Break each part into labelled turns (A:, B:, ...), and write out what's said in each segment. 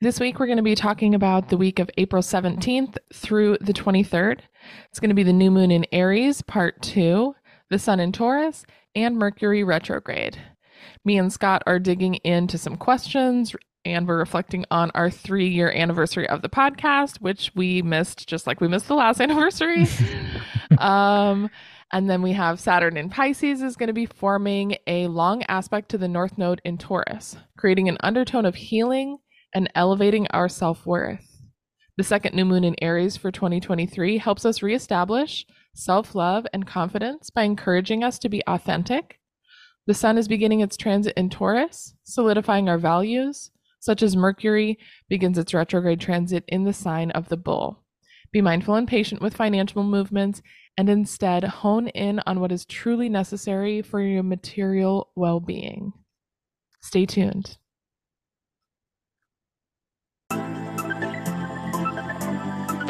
A: This week, we're going to be talking about the week of April 17th through the 23rd. It's going to be the new moon in Aries, part two, the sun in Taurus, and Mercury retrograde. Me and Scott are digging into some questions and we're reflecting on our three year anniversary of the podcast, which we missed just like we missed the last anniversary. um, and then we have Saturn in Pisces is going to be forming a long aspect to the North Node in Taurus, creating an undertone of healing and elevating our self worth. The second new moon in Aries for 2023 helps us reestablish self love and confidence by encouraging us to be authentic. The sun is beginning its transit in Taurus, solidifying our values, such as Mercury begins its retrograde transit in the sign of the bull. Be mindful and patient with financial movements and instead hone in on what is truly necessary for your material well being. Stay tuned.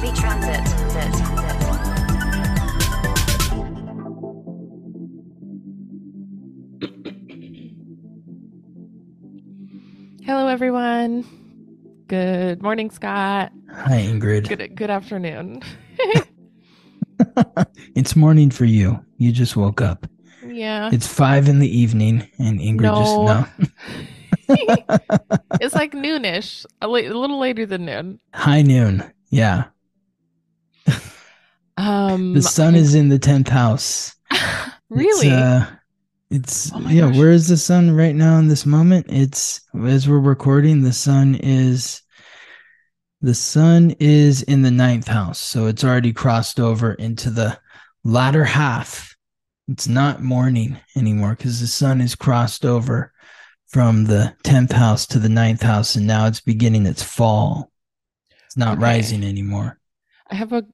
B: The weekly transit.
A: Hello, everyone. Good morning, Scott.
C: Hi, Ingrid.
A: Good good afternoon.
C: it's morning for you. You just woke up.
A: Yeah.
C: It's five in the evening, and Ingrid
A: No.
C: just no.
A: it's like noonish, a, la- a little later than noon.
C: High noon. Yeah.
A: Um,
C: The sun is in the tenth house.
A: really.
C: It's, uh, it's
A: Oh
C: yeah.
A: gosh.
C: Where is the sun right now in this moment? It's as we're recording. The sun is the sun is in the ninth house, so it's already crossed over into the latter half. It's not morning anymore because the sun is crossed over from the tenth house to the ninth house, and now it's beginning its fall. It's not
A: Okay.
C: rising anymore.
A: I have a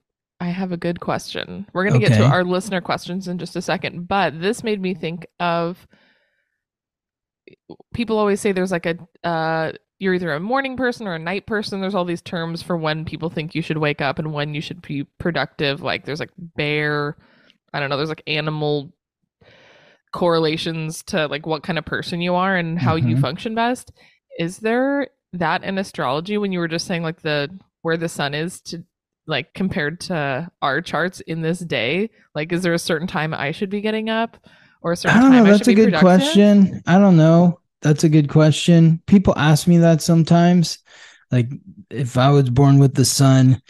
A: I have a good question. We're going to get to our listener questions in just a second, but this made me think of people always say there's like a uh you're either a morning person or a night person. There's all these terms for when people think you should wake up and when you should be productive. Like there's like bear, I don't know, there's like animal correlations to like what kind of person you are and how you
C: Mhm.
A: function best. Is there that in astrology when you were just saying like the where the sun is to like compared to our charts in this day? Like is there a certain time I should be getting up or a certain
C: I don't know. That's a good
A: productive?
C: question. I don't know. That's a good question. People ask me that sometimes. Like, if I was born with the sun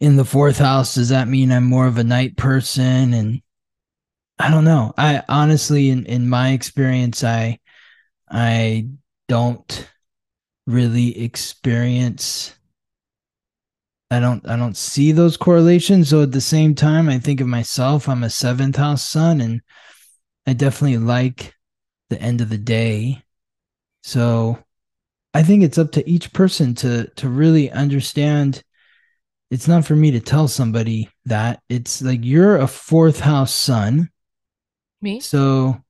C: in the fourth house, does that mean I'm more of a night person? And I don't know. I honestly, in in my experience, I I don't really experience. I don't I don't see those correlations. So at the same time, I think of myself. I'm a seventh house sun, and I definitely like the end of the day. So I think it's up to each person to to really understand. It's not for me to tell somebody that. It's like you're a fourth house sun.
A: Me?
C: So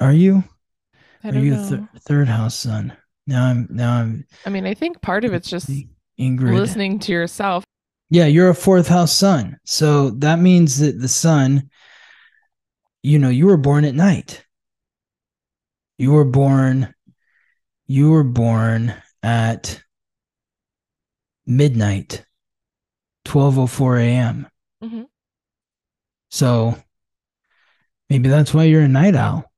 C: are you?
A: I
C: Are you thir- third house sun? Now I'm now I'm
A: I mean, I think part of it's just
C: Ingrid.
A: listening to yourself.
C: Yeah, you're a fourth house sun. So that means that the sun, you know, you were born at night. You were born, you were born at midnight, 12.04 a.m.
A: Mhm.
C: So maybe that's why you're a night owl.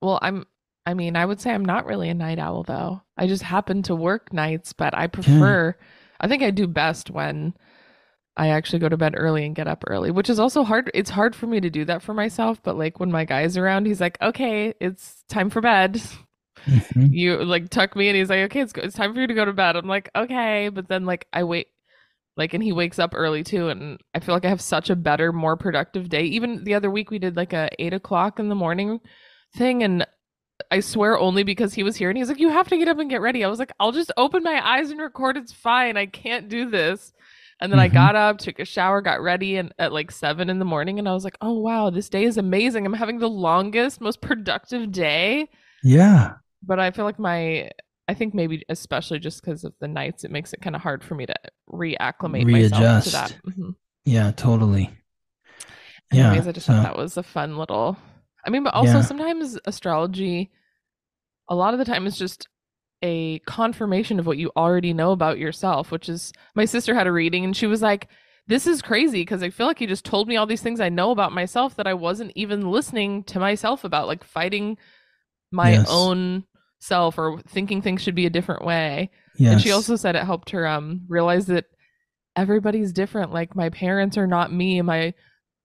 A: Well, I'm I mean, I would say I'm not really a night owl though. I just happen to work nights, but I prefer I think I do best when I actually go to bed early and get up early, which is also hard. It's hard for me to do that for myself, but like when my guy's around, he's like, "Okay, it's time for bed."
C: Mhm.
A: You like tuck me and he's like, "Okay, it's it's time for you to go to bed." I'm like, "Okay," but then like I wait like and he wakes up early too and i feel like i have such a better more productive day even the other week we did like a eight o'clock in the morning thing and I swear only because he was here and he's like, You have to get up and get ready. I was like, I'll just open my eyes and record. It's fine. I can't do this. And then I
C: Mhm.
A: got up, took a shower, got ready and at like seven in the morning, and I was like, Oh wow, this day is amazing. I'm having the longest, most productive day.
C: Yeah.
A: But I feel like my I think maybe especially just because of the nights, it makes it kind of hard for me to reacclimate myself to that.
C: Readjust.
A: Mhm.
C: Yeah, totally. Yeah.
A: Anyways, I just
C: so-
A: thought that was a fun little. I mean, but also
C: Yeah.
A: sometimes astrology, a lot of the time, it's just a confirmation of what you already know about yourself. Which is, my sister had a reading and she was like, "This is crazy because I feel like you just told me all these things I know about myself that I wasn't even listening to myself about, like fighting my
C: Yes.
A: own self or thinking things should be a different way."
C: yes.
A: And she also said it helped her um realize that everybody's different. Like my parents are not me. My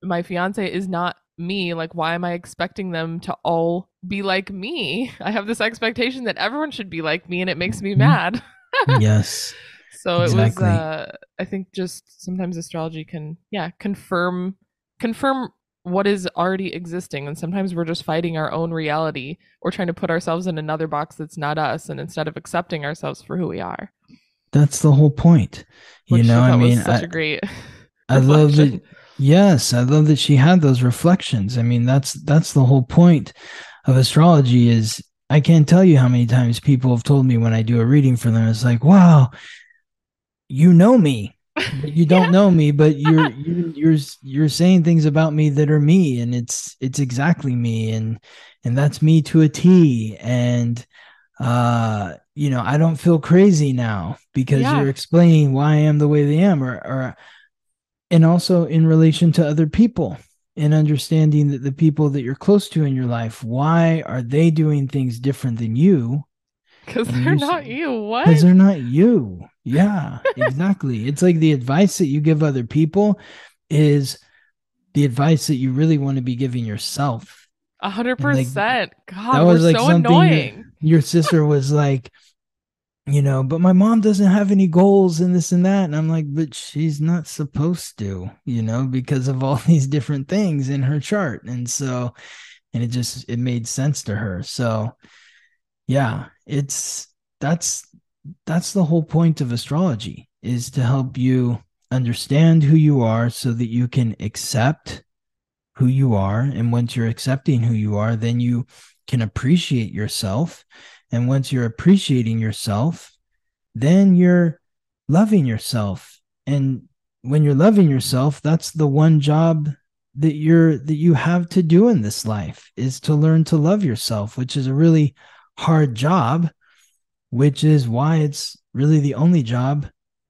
A: my fiance is not me. Like why am I expecting them to all be like me? I have this expectation that everyone should be like me and it makes me
C: Mhm.
A: mad.
C: yes.
A: So it was uh I think just sometimes astrology can yeah, confirm confirm what is already existing and sometimes we're just fighting our own reality or trying to put ourselves in another box that's not us and instead of accepting ourselves for who we are.
C: That's the whole point. You
A: Which
C: know,
A: I
C: I mean,
A: was such
C: I,
A: a great
C: I love that. Yes, I love that she had those reflections. I mean, that's that's the whole point of astrology. Is I can't tell you how many times people have told me when I do a reading for them, it's like, "Wow, you know me, but you don't
A: Yeah.
C: know me, but you're you're you're you're saying things about me that are me, and it's it's exactly me, and and that's me to a T, and uh you know i don't feel crazy now because
A: Yeah.
C: you're explaining why i am the way they am or or and also in relation to other people and understanding that the people that you're close to in your life why are they doing things different than you
A: Because they're not you. What?
C: because they're not you yeah exactly it's like the advice that you give other people is the advice that you really want to be giving yourself
A: A hundred percent. God,
C: that was like
A: so
C: something
A: annoying.
C: your sister was like you know but my mom doesn't have any goals and this and that. And i'm like but she's not supposed to you know because of all these different things in her chart. And so and it just it made sense to her. So yeah it's that's that's the whole point of astrology is to help you understand who you are so that you can accept who you are. And once you're accepting who you are then you can appreciate yourself and once you're appreciating yourself then you're loving yourself. And when you're loving yourself that's the one job that you're that you have to do in this life is to learn to love yourself which is a really hard job which is why it's really the only job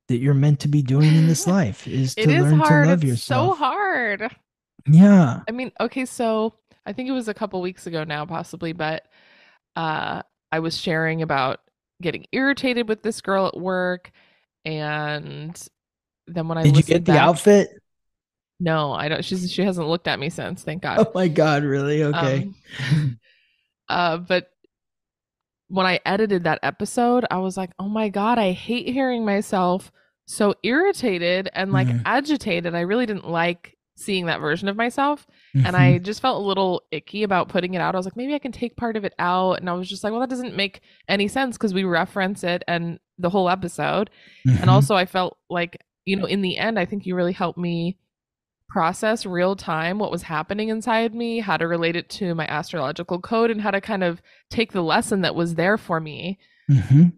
C: that you're meant to be doing in this life is to learn to love
A: It's
C: yourself.
A: so hard.
C: yeah.
A: I mean, okay, so I think it was a couple weeks ago now, possibly, but uh, I was sharing about getting irritated with this girl at work, and then when I
C: did you get the
A: back-
C: outfit
A: No, I don't. She's she hasn't looked at me since. Thank God.
C: oh my god really okay
A: Um, uh, but when I edited that episode, I was like, oh my God, I hate hearing myself so irritated and like
C: Mhm.
A: agitated. I really didn't like seeing that version of myself.
C: Mm-hmm.
A: And I just felt a little icky about putting it out. I was like, maybe I can take part of it out. And I was just like, well, that doesn't make any sense because we reference it and the whole episode.
C: Mhm.
A: And also, I felt like, you know, in the end, I think you really helped me process real time what was happening inside me, how to relate it to my astrological code, and how to kind of take the lesson that was there for me.
C: Mhm.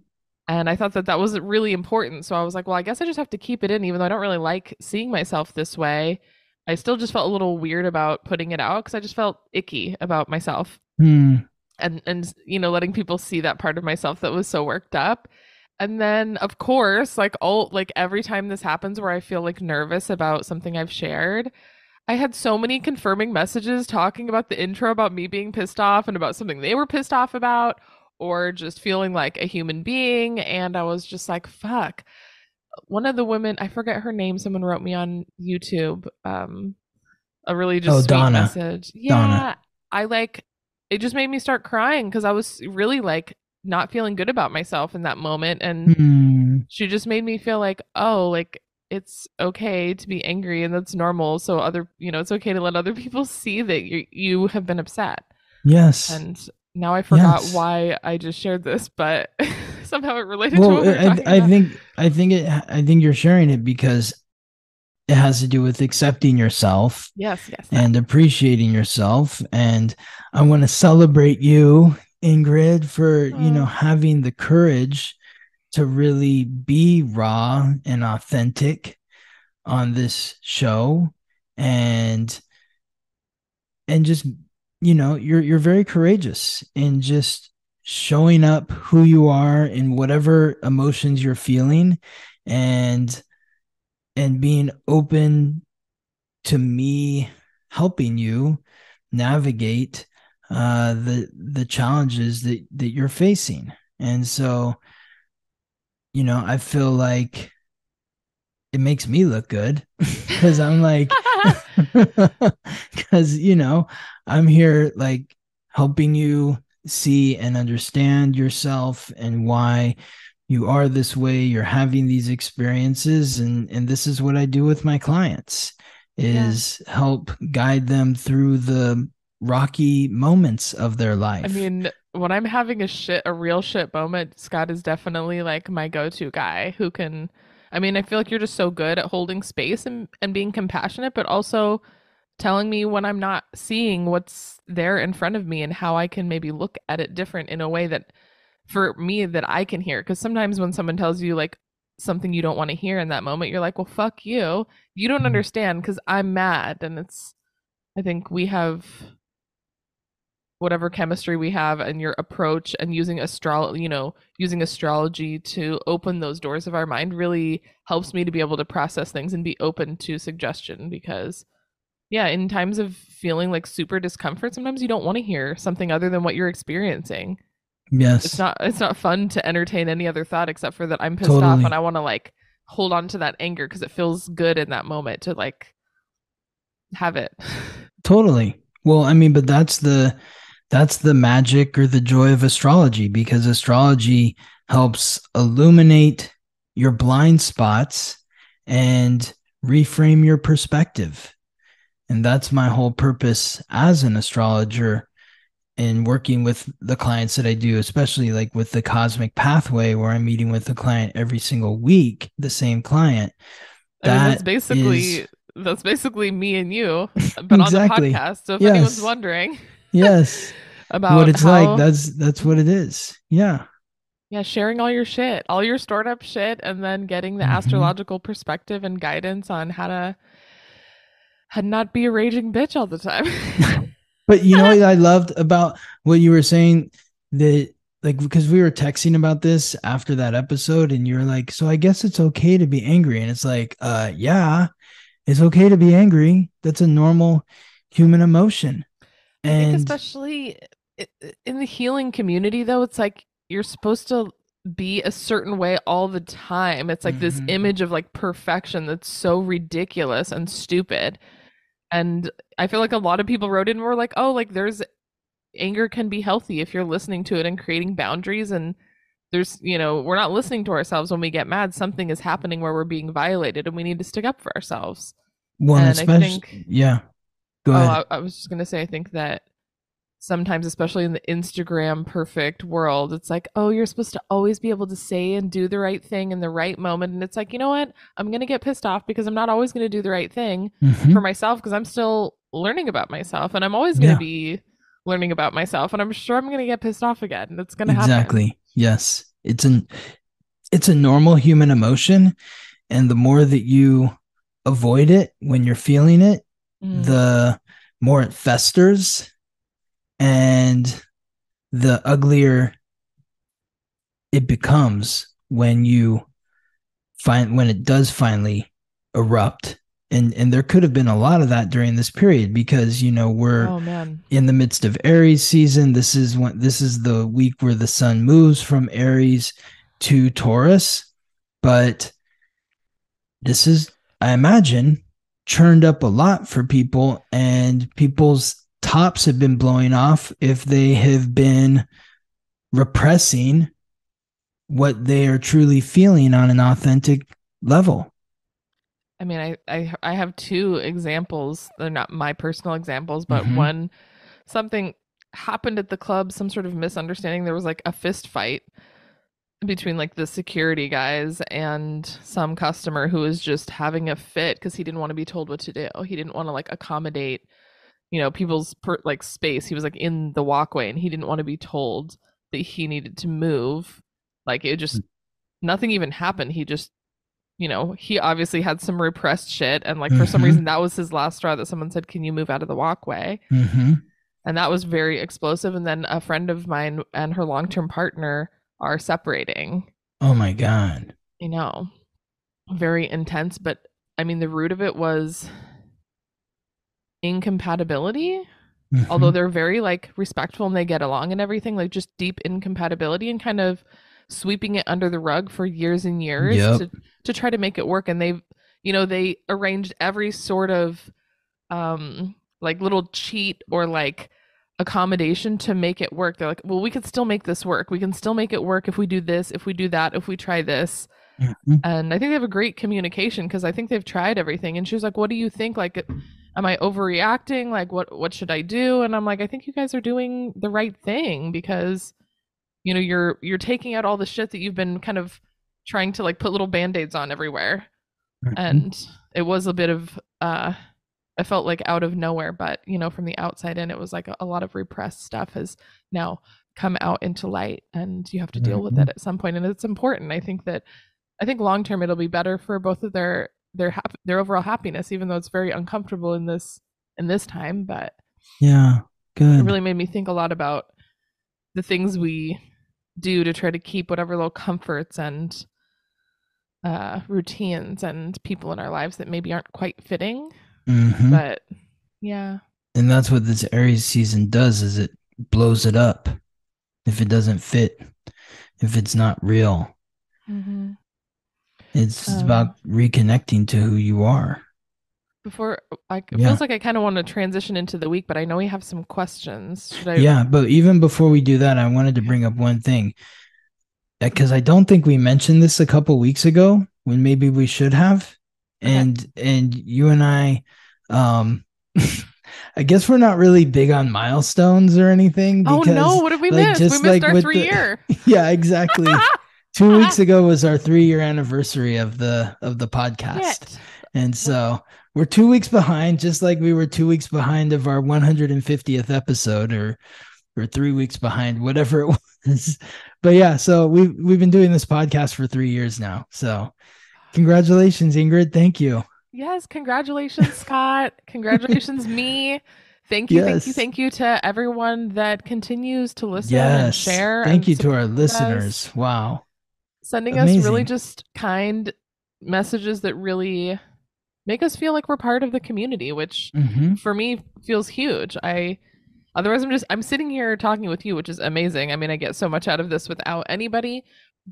A: And I thought that that was really important. So I was like, well, I guess I just have to keep it in, even though I don't really like seeing myself this way. I still just felt a little weird about putting it out because I just felt icky about myself.
C: Hmm.
A: and and you know letting people see that part of myself that was so worked up. And then of course like all like every time this happens where i feel like nervous about something i've shared i had so many confirming messages talking about the intro about me being pissed off and about something they were pissed off about or just feeling like a human being. And i was just like fuck one of the women i forget her name someone wrote me on youtube um a really just
C: Oh,
A: sweet
C: Donna.
A: message yeah
C: Donna.
A: i like it just made me start crying because I was really like not feeling good about myself in that moment. And
C: Hmm.
A: she just made me feel like, oh, like it's okay to be angry and that's normal. So other, you know, it's okay to let other people see that you you have been upset.
C: Yes.
A: And now I forgot
C: Yes.
A: why I just shared this, but somehow it related to
C: well
A: what we were
C: I, I think i think it i think you're sharing it because it has to do with accepting yourself
A: yes, yes.
C: and appreciating yourself. And i want to celebrate you ingrid for you know
A: oh.
C: having the courage to really be raw and authentic on this show. And and just you know you're you're very courageous in just showing up who you are in whatever emotions you're feeling and and being open to me helping you navigate uh the the challenges that that you're facing. And so you know i feel like it makes me look good because i'm like because you know i'm here like helping you see and understand yourself and why you are this way you're having these experiences and and this is what i do with my clients is help guide them through the rocky moments of their life
A: I mean, when I'm having a shit, a real shit moment, Scott is definitely like my go-to guy who can. I mean, I feel like you're just so good at holding space and and being compassionate, but also telling me when I'm not seeing what's there in front of me and how I can maybe look at it different in a way that for me that I can hear. Because sometimes when someone tells you like something you don't want to hear in that moment, you're like, well, fuck you. You don't
C: Mhm.
A: understand because I'm mad. And it's, I think we have whatever chemistry we have and your approach and using astro you know using astrology to open those doors of our mind really helps me to be able to process things and be open to suggestion because yeah in times of feeling like super discomfort sometimes you don't want to hear something other than what you're experiencing
C: yes
A: it's not it's not fun to entertain any other thought except for that i'm pissed off and i want to like hold on to that anger because it feels good in that moment to like have it
C: Totally. Well, I mean, but that's the that's the magic or the joy of astrology because astrology helps illuminate your blind spots and reframe your perspective. And that's my whole purpose as an astrologer in working with the clients that I do, especially like with the cosmic pathway where I'm meeting with the client every single week, the same client.
A: I mean, that's basically
C: is-
A: that's basically me and you, but
C: Exactly.
A: on the podcast. So if
C: Yes.
A: anyone's wondering
C: Yes.
A: about
C: what it's
A: how,
C: like, that's that's what it is. Yeah.
A: yeah, sharing all your shit, all your stored up shit, and then getting the
C: Mhm.
A: astrological perspective and guidance on how to to not be a raging bitch all the time.
C: But you know what I loved about what you were saying that like because we were texting about this after that episode and you're like, so I guess it's okay to be angry. And it's like, uh yeah, it's okay to be angry. That's a normal human emotion.
A: I think
C: And
A: especially in the healing community, though, it's like you're supposed to be a certain way all the time. It's like this
C: Mhm.
A: image of like perfection that's so ridiculous and stupid. And I feel like a lot of people wrote in and were like, oh, like there's anger can be healthy if you're listening to it and creating boundaries. And there's, you know, we're not listening to ourselves when we get mad. Something is happening where we're being violated and we need to stick up for ourselves.
C: Well,
A: and I think-
C: yeah. Go
A: oh. I, I was just gonna say, I think that sometimes, especially in the Instagram perfect world, it's like, oh, you're supposed to always be able to say and do the right thing in the right moment, and it's like, you know what? I'm gonna get pissed off because I'm not always gonna do the right thing
C: Mhm.
A: for myself because I'm still learning about myself, and I'm always gonna
C: Yeah.
A: be learning about myself, and I'm sure I'm gonna get pissed off again. And It's gonna happen.
C: exactly yes it's an it's a normal human emotion and the more that you avoid it when you're feeling it
A: Mm.
C: the more it festers and the uglier it becomes when you find when it does finally erupt and and there could have been a lot of that during this period because you know we're
A: oh
C: in the midst of Aries season. This is when this is the week where the sun moves from Aries to Taurus. But this is, I imagine, churned up a lot for people, and people's tops have been blowing off if they have been repressing what they are truly feeling on an authentic level.
A: I mean, I, I I have two examples. They're not my personal examples, but
C: Mhm.
A: one something happened at the club, some sort of misunderstanding. There was like a fist fight between like the security guys and some customer who was just having a fit because he didn't want to be told what to do. He didn't want to like accommodate, you know, people's per- like space. He was like in the walkway and he didn't want to be told that he needed to move. Like it just nothing even happened. He just you know, he obviously had some repressed shit and like for some
C: Mhm.
A: reason that was his last straw that someone said, "Can you move out of the walkway?"
C: hmm
A: and that was very explosive and then a friend of mine and her long-term partner are separating
C: Oh my god.
A: you know very intense but i mean the root of it was incompatibility
C: Mhm.
A: although they're very like respectful and they get along and everything like just deep incompatibility and kind of sweeping it under the rug for years and years
C: Yep.
A: to, to try to make it work and they've you know they arranged every sort of um like little cheat or like accommodation to make it work they're like well we could still make this work we can still make it work if we do this if we do that if we try this
C: Mhm.
A: and I think they have a great communication because I think they've tried everything. And she was like, "What do you think? Like, am I overreacting? Like, what what should I do?" And I'm like, "I think you guys are doing the right thing because, you know, you're you're taking out all the shit that you've been kind of trying to like put little band-aids on everywhere,
C: Mhm.
A: and it was a bit of uh." I felt like out of nowhere, but you know, from the outside in, it was like a, a lot of repressed stuff has now come out into light, and you have to deal with
C: Mhm.
A: it at some point, and it's important. I think that I think long term it'll be better for both of their their hap- their overall happiness, even though it's very uncomfortable in this in this time. But
C: yeah.
A: it
C: Good.
A: really made me think a lot about the things we do to try to keep whatever little comforts and uh, routines and people in our lives that maybe aren't quite fitting.
C: Mhm.
A: But yeah,
C: and that's what this Aries season does is it blows it up if it doesn't fit, if it's not real.
A: hmm
C: It's
A: Um,
C: about reconnecting to who you are.
A: before I, it
C: Yeah.
A: feels like I kind of want to transition into the week, but I know we have some questions. Should I?
C: Yeah, but even before we do that, I wanted to bring up one thing because I don't think we mentioned this a couple weeks ago when maybe we should have.
A: Okay.
C: And and you and I, um, I guess we're not really big on milestones or anything.
A: Oh
C: Because,
A: no! What have we
C: like,
A: miss? We
C: just
A: missed
C: like
A: our three
C: the-
A: year.
C: Yeah, exactly. Two uh-huh. weeks ago was our three year anniversary of the of the podcast. And so we're two weeks behind, just like we were two weeks behind of our 150th episode, or or three weeks behind, whatever it was. But yeah, so we've we've been doing this podcast for three years now. So congratulations, Ingrid. Thank you.
A: Yes, congratulations, Scott. Congratulations, me. Thank you, thank you, thank you to everyone that continues to listen and share.
C: Thank
A: and
C: you to our
A: support us,
C: listeners. Wow.
A: Sending us really just kind messages that really make us feel like we're part of the community, which
C: hmm
A: for me feels huge. I otherwise I'm just I'm sitting here talking with you, which is amazing. I mean, I get so much out of this without anybody,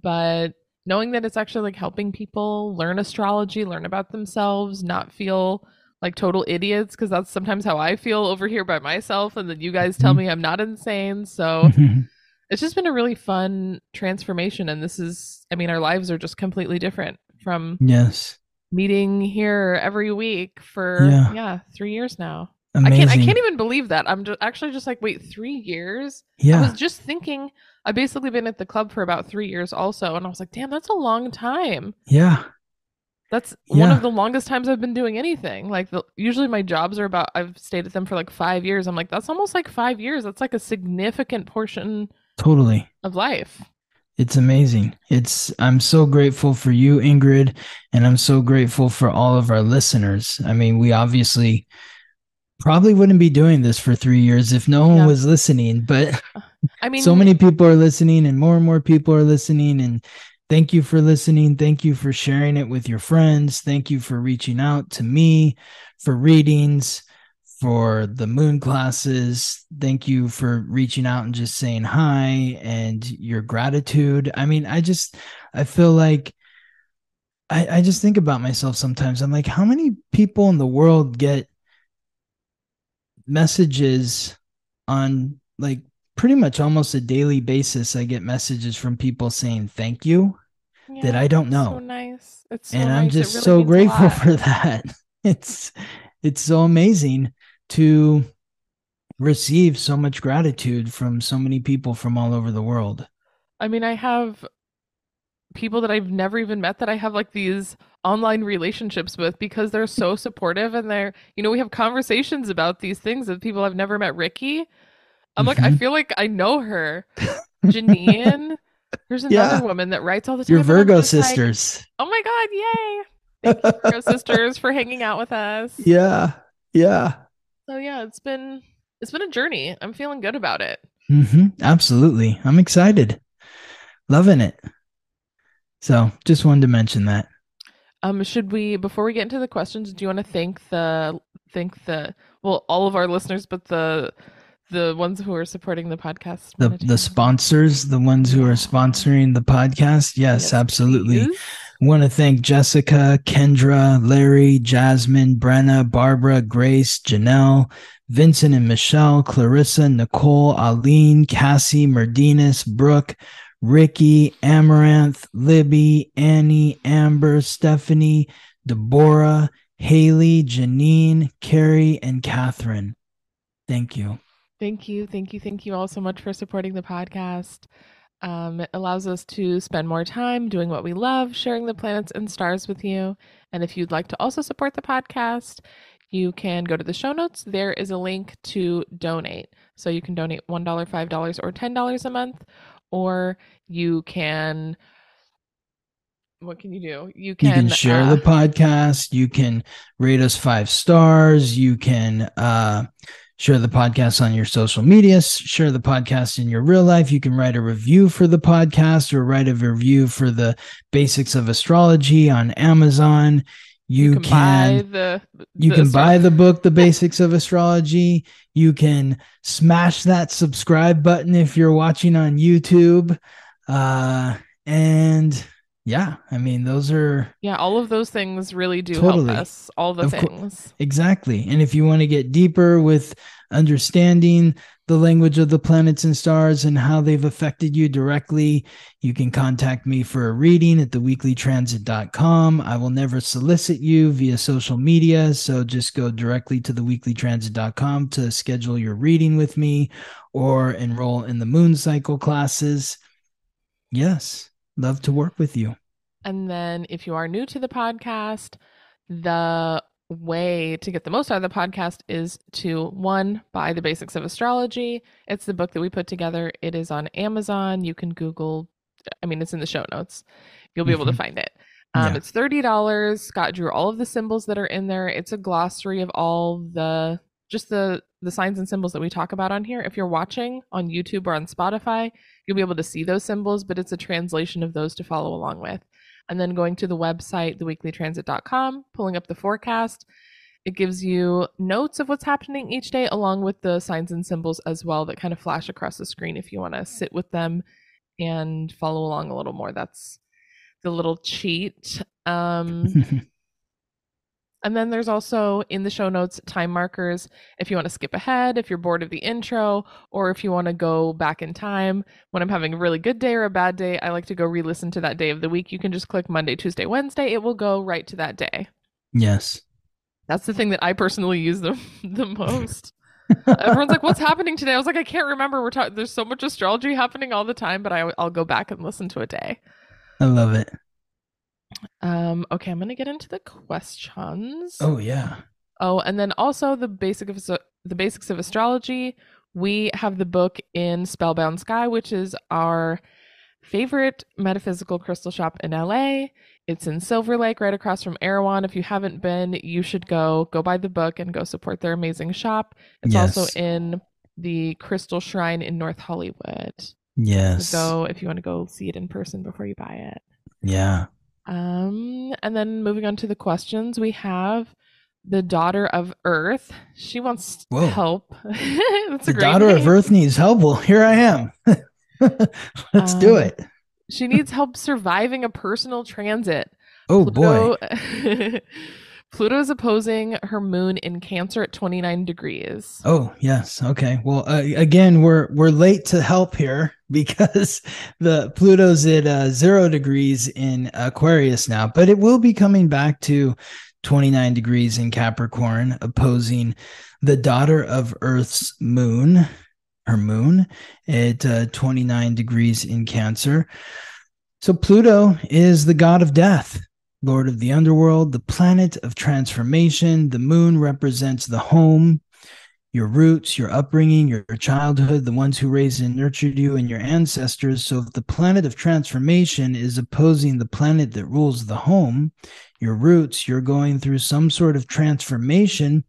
A: but knowing that it's actually like helping people learn astrology, learn about themselves, not feel like total idiots because that's sometimes how I feel over here by myself and then you guys tell
C: Mhm.
A: me I'm not insane. So it's just been a really fun transformation and this is I mean our lives are just completely different from
C: yes.
A: meeting here every week for
C: Yeah.
A: yeah, 3 years now.
C: Amazing.
A: I can't. I can't even believe that. I'm just actually just like, wait, three years?
C: yeah I
A: was just thinking. I've basically been at the club for about three years, also, and I was like, damn, that's a long time.
C: yeah.
A: That's one of the longest times I've been doing anything. Like, the, usually my jobs are about. I've stayed at them for like five years. I'm like, that's almost like five years. That's like a significant portion
C: Totally.
A: of life.
C: It's amazing. It's I'm so grateful for you, Ingrid, and I'm so grateful for all of our listeners. I mean, we obviously probably wouldn't be doing this for three years if no one was listening, but
A: I mean,
C: so many people are listening and more and more people are listening and thank you for listening thank you for sharing it with your friends thank you for reaching out to me for readings for the moon classes thank you for reaching out and just saying hi and your gratitude i mean i just i feel like I, I just think about myself sometimes. I'm like, how many people in the world get messages on like pretty much almost a daily basis? I get messages from people saying thank you, that I don't know.
A: So nice. It's so
C: and I'm just
A: really
C: so grateful for that. It's it's so amazing to receive so much gratitude from so many people from all over the world.
A: I mean, I have people that I've never even met that I have like these online relationships with because they're so supportive and they're, you know, we have conversations about these things with people I've never met. Ricky, I'm like, I
C: Mhm.
A: feel like I know her. Janine, there's another
C: Yeah.
A: woman that writes all the time.
C: Your Virgo
A: just like,
C: sisters.
A: oh my God, yay. Thank you, Virgo sisters, for hanging out with us.
C: Yeah. Yeah.
A: So yeah, it's been it's been a journey. I'm feeling good about it.
C: Mm-hmm. Absolutely. I'm excited. Loving it. So just wanted to mention that.
A: Um, should we before we get into the questions, do you want to thank the thank the well all of our listeners, but the the ones who are supporting the podcast?
C: The the sponsors, the ones who are sponsoring the podcast. Yes,
A: Yes,
C: absolutely.
A: please.
C: Want to thank Jessica, Kendra, Larry, Jasmine, Brenna, Barbara, Grace, Janelle, Vincent and Michelle, Clarissa, Nicole, Aline, Cassie, Merdinas, Brooke, Ricky, Amaranth, Libby, Annie, Amber, Stephanie, Deborah, Haley, Janine, Carrie, and Catherine. Thank you.
A: Thank you, thank you, thank you all so much for supporting the podcast. Um, it allows us to spend more time doing what we love, sharing the planets and stars with you. And if you'd like to also support the podcast, you can go to the show notes. There is a link to donate. So you can donate $1, $5, or $10 a month, or you can. What can you do? You can,
C: you can share
A: uh,
C: the podcast you can rate us five stars you can uh share the podcast on your social media. Share the podcast in your real life. You can write a review for the podcast or write a review for the basics of astrology on amazon. You,
A: buy
C: can,
A: the.
C: you
A: the
C: can
A: astro-
C: buy the book the basics of astrology. You can smash that subscribe button if you're watching on youtube. Uh and yeah i mean those are
A: Yeah, all of those things really do
C: Totally.
A: help us. All the
C: Of
A: things.
C: Exactly. And if you want to get deeper with understanding the language of the planets and stars and how they've affected you directly, you can contact me for a reading at theweeklytransit.com. I will never solicit you via social media. So just go directly to theweeklytransit.com to schedule your reading with me or enroll in the moon cycle classes. Yes, love to work with you.
A: And then if you are new to the podcast, the way to get the most out of the podcast is to one, buy the basics of astrology. It's the book that we put together. It is on Amazon. You can Google, I mean, it's in the show notes. You'll be able to
C: Mhm.
A: find it. Um,
C: Yeah.
A: It's $30. Scott drew all of the symbols that are in there. It's a glossary of all the just the the signs and symbols that we talk about on here. If you're watching on YouTube or on Spotify, you'll be able to see those symbols, but it's a translation of those to follow along with. And then going to the website, theweeklytransit.com, pulling up the forecast. It gives you notes of what's happening each day, along with the signs and symbols as well that kind of flash across the screen if you want to sit with them and follow along a little more. That's the little cheat. Um, and then there's also in the show notes time markers if you want to skip ahead, if you're bored of the intro, or if you want to go back in time. When I'm having a really good day or a bad day, I like to go re listen to that day of the week. You can just click Monday, Tuesday, Wednesday. It will go right to that day.
C: yes.
A: That's the thing that I personally use the, the most. Everyone's like, "What's happening today?" I was like, "I can't remember. We're talking. There's so much astrology happening all the time, but I, I'll go back and listen to a day."
C: I love it.
A: Um, okay, I'm gonna get into the questions.
C: Oh, yeah.
A: Oh, and then also the basic of the basics of astrology. We have the book in Spellbound Sky, which is our favorite metaphysical crystal shop in LA. It's in Silver Lake, right across from Erewhon. If you haven't been, you should go. Go buy the book and go support their amazing shop. It's
C: Yes.
A: also in the Crystal Shrine in North Hollywood.
C: Yes.
A: So go if you want to go see it in person before you buy it.
C: Yeah.
A: Um, and then moving on to the questions, we have the daughter of Earth. She wants
C: Whoa.
A: help. That's a
C: the daughter of. Earth needs help. Well, here I am. Let's do
A: Um,
C: it.
A: She needs help surviving a personal transit.
C: Oh boy.
A: Pluto, Pluto is opposing her moon in Cancer at 29 degrees.
C: Oh yes, okay. Well, uh, again, we're we're late to help here because the Pluto's at uh, zero degrees in Aquarius now, but it will be coming back to 29 degrees in Capricorn, opposing the daughter of Earth's moon, her moon at uh, 29 degrees in Cancer. So Pluto is the god of death. Lord of the underworld, the planet of transformation. The moon represents the home, your roots, your upbringing, your childhood, the ones who raised and nurtured you, and your ancestors. So, if the planet of transformation is opposing the planet that rules the home, your roots, you're going through some sort of transformation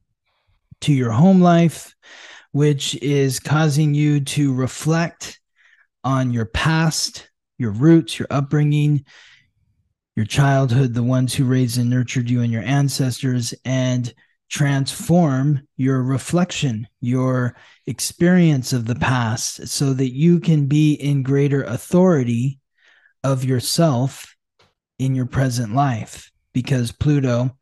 C: to your home life, which is causing you to reflect on your past, your roots, your upbringing your childhood, the ones who raised and nurtured you, and your ancestors, and transform your reflection, your experience of the past, so that you can be in greater authority of yourself in your present life. Because Pluto,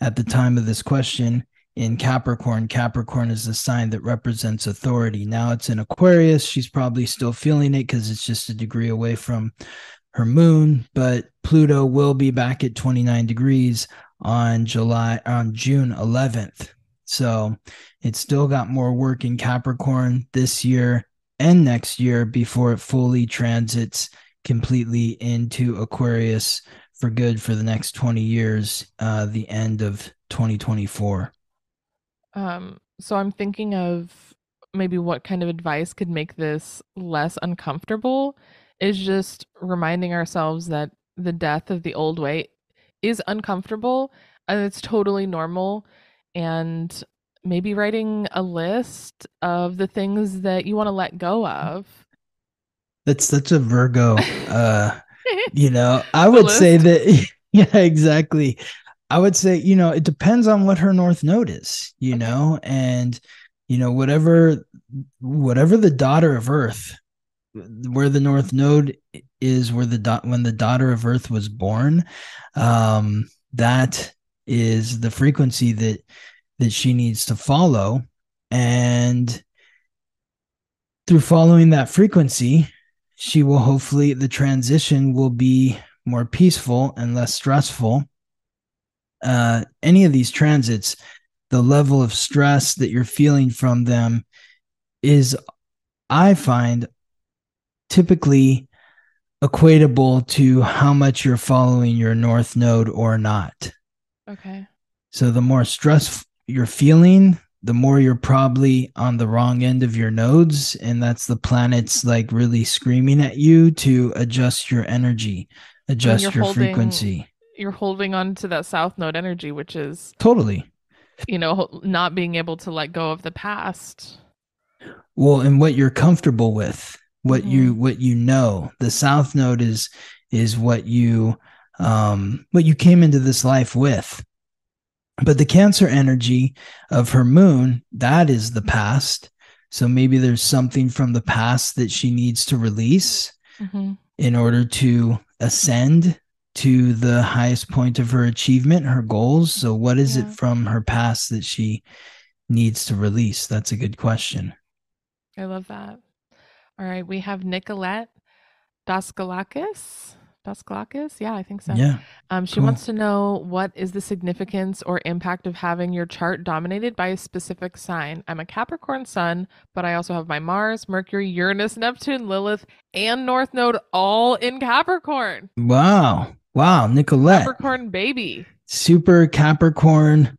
C: at the time of this question, in Capricorn. Capricorn is the sign that represents authority. Now it's in Aquarius. She's probably still feeling it because it's just a degree away from her moon, but Pluto will be back at 29 degrees on July on June 11th. So it's still got more work in Capricorn this year and next year before it fully transits completely into Aquarius for good for the next 20 years, uh, the end of 2024.
A: Um, so I'm thinking of maybe what kind of advice could make this less uncomfortable is just reminding ourselves that the death of the old way is uncomfortable and it's totally normal. And maybe writing a list of the things that you want to let go of.
C: That's such a virgo uh you know i would say that yeah exactly. I would say you know it depends on what her north node is you okay. know and you know whatever whatever the daughter of earth where the north node is where the dot when the daughter of earth was born um that is the frequency that that she needs to follow. And through following that frequency she will hopefully the transition will be more peaceful and less stressful. Uh any of these transits the level of stress that you're feeling from them is i find typically equatable to how much you're following your north node or not.
A: Okay.
C: So the more stress you're feeling, the more you're probably on the wrong end of your nodes and that's the planets like really screaming at you to adjust your energy, adjust your holding, frequency.
A: You're holding on to that south node energy which is
C: Totally.
A: You know, not being able to let go of the past.
C: Well, and what you're comfortable with what mm-hmm. you what you know. The south node is is what you um what you came into this life with. But the cancer energy of her moon that is the past. So maybe there's something from the past that she needs to release mm-hmm. in order to ascend to the highest point of her achievement her goals. So what is yeah. it from her past that she needs to release? That's a good question.
A: I love that all right, we have Nicolette Daskalakis. Daskalakis? Yeah, I think so.
C: Yeah.
A: Um, she cool. wants to know what is the significance or impact of having your chart dominated by a specific sign. I'm a Capricorn sun, but I also have my Mars, Mercury, Uranus, Neptune, Lilith, and North Node all in Capricorn.
C: Wow. Wow, Nicolette.
A: Capricorn baby.
C: Super Capricorn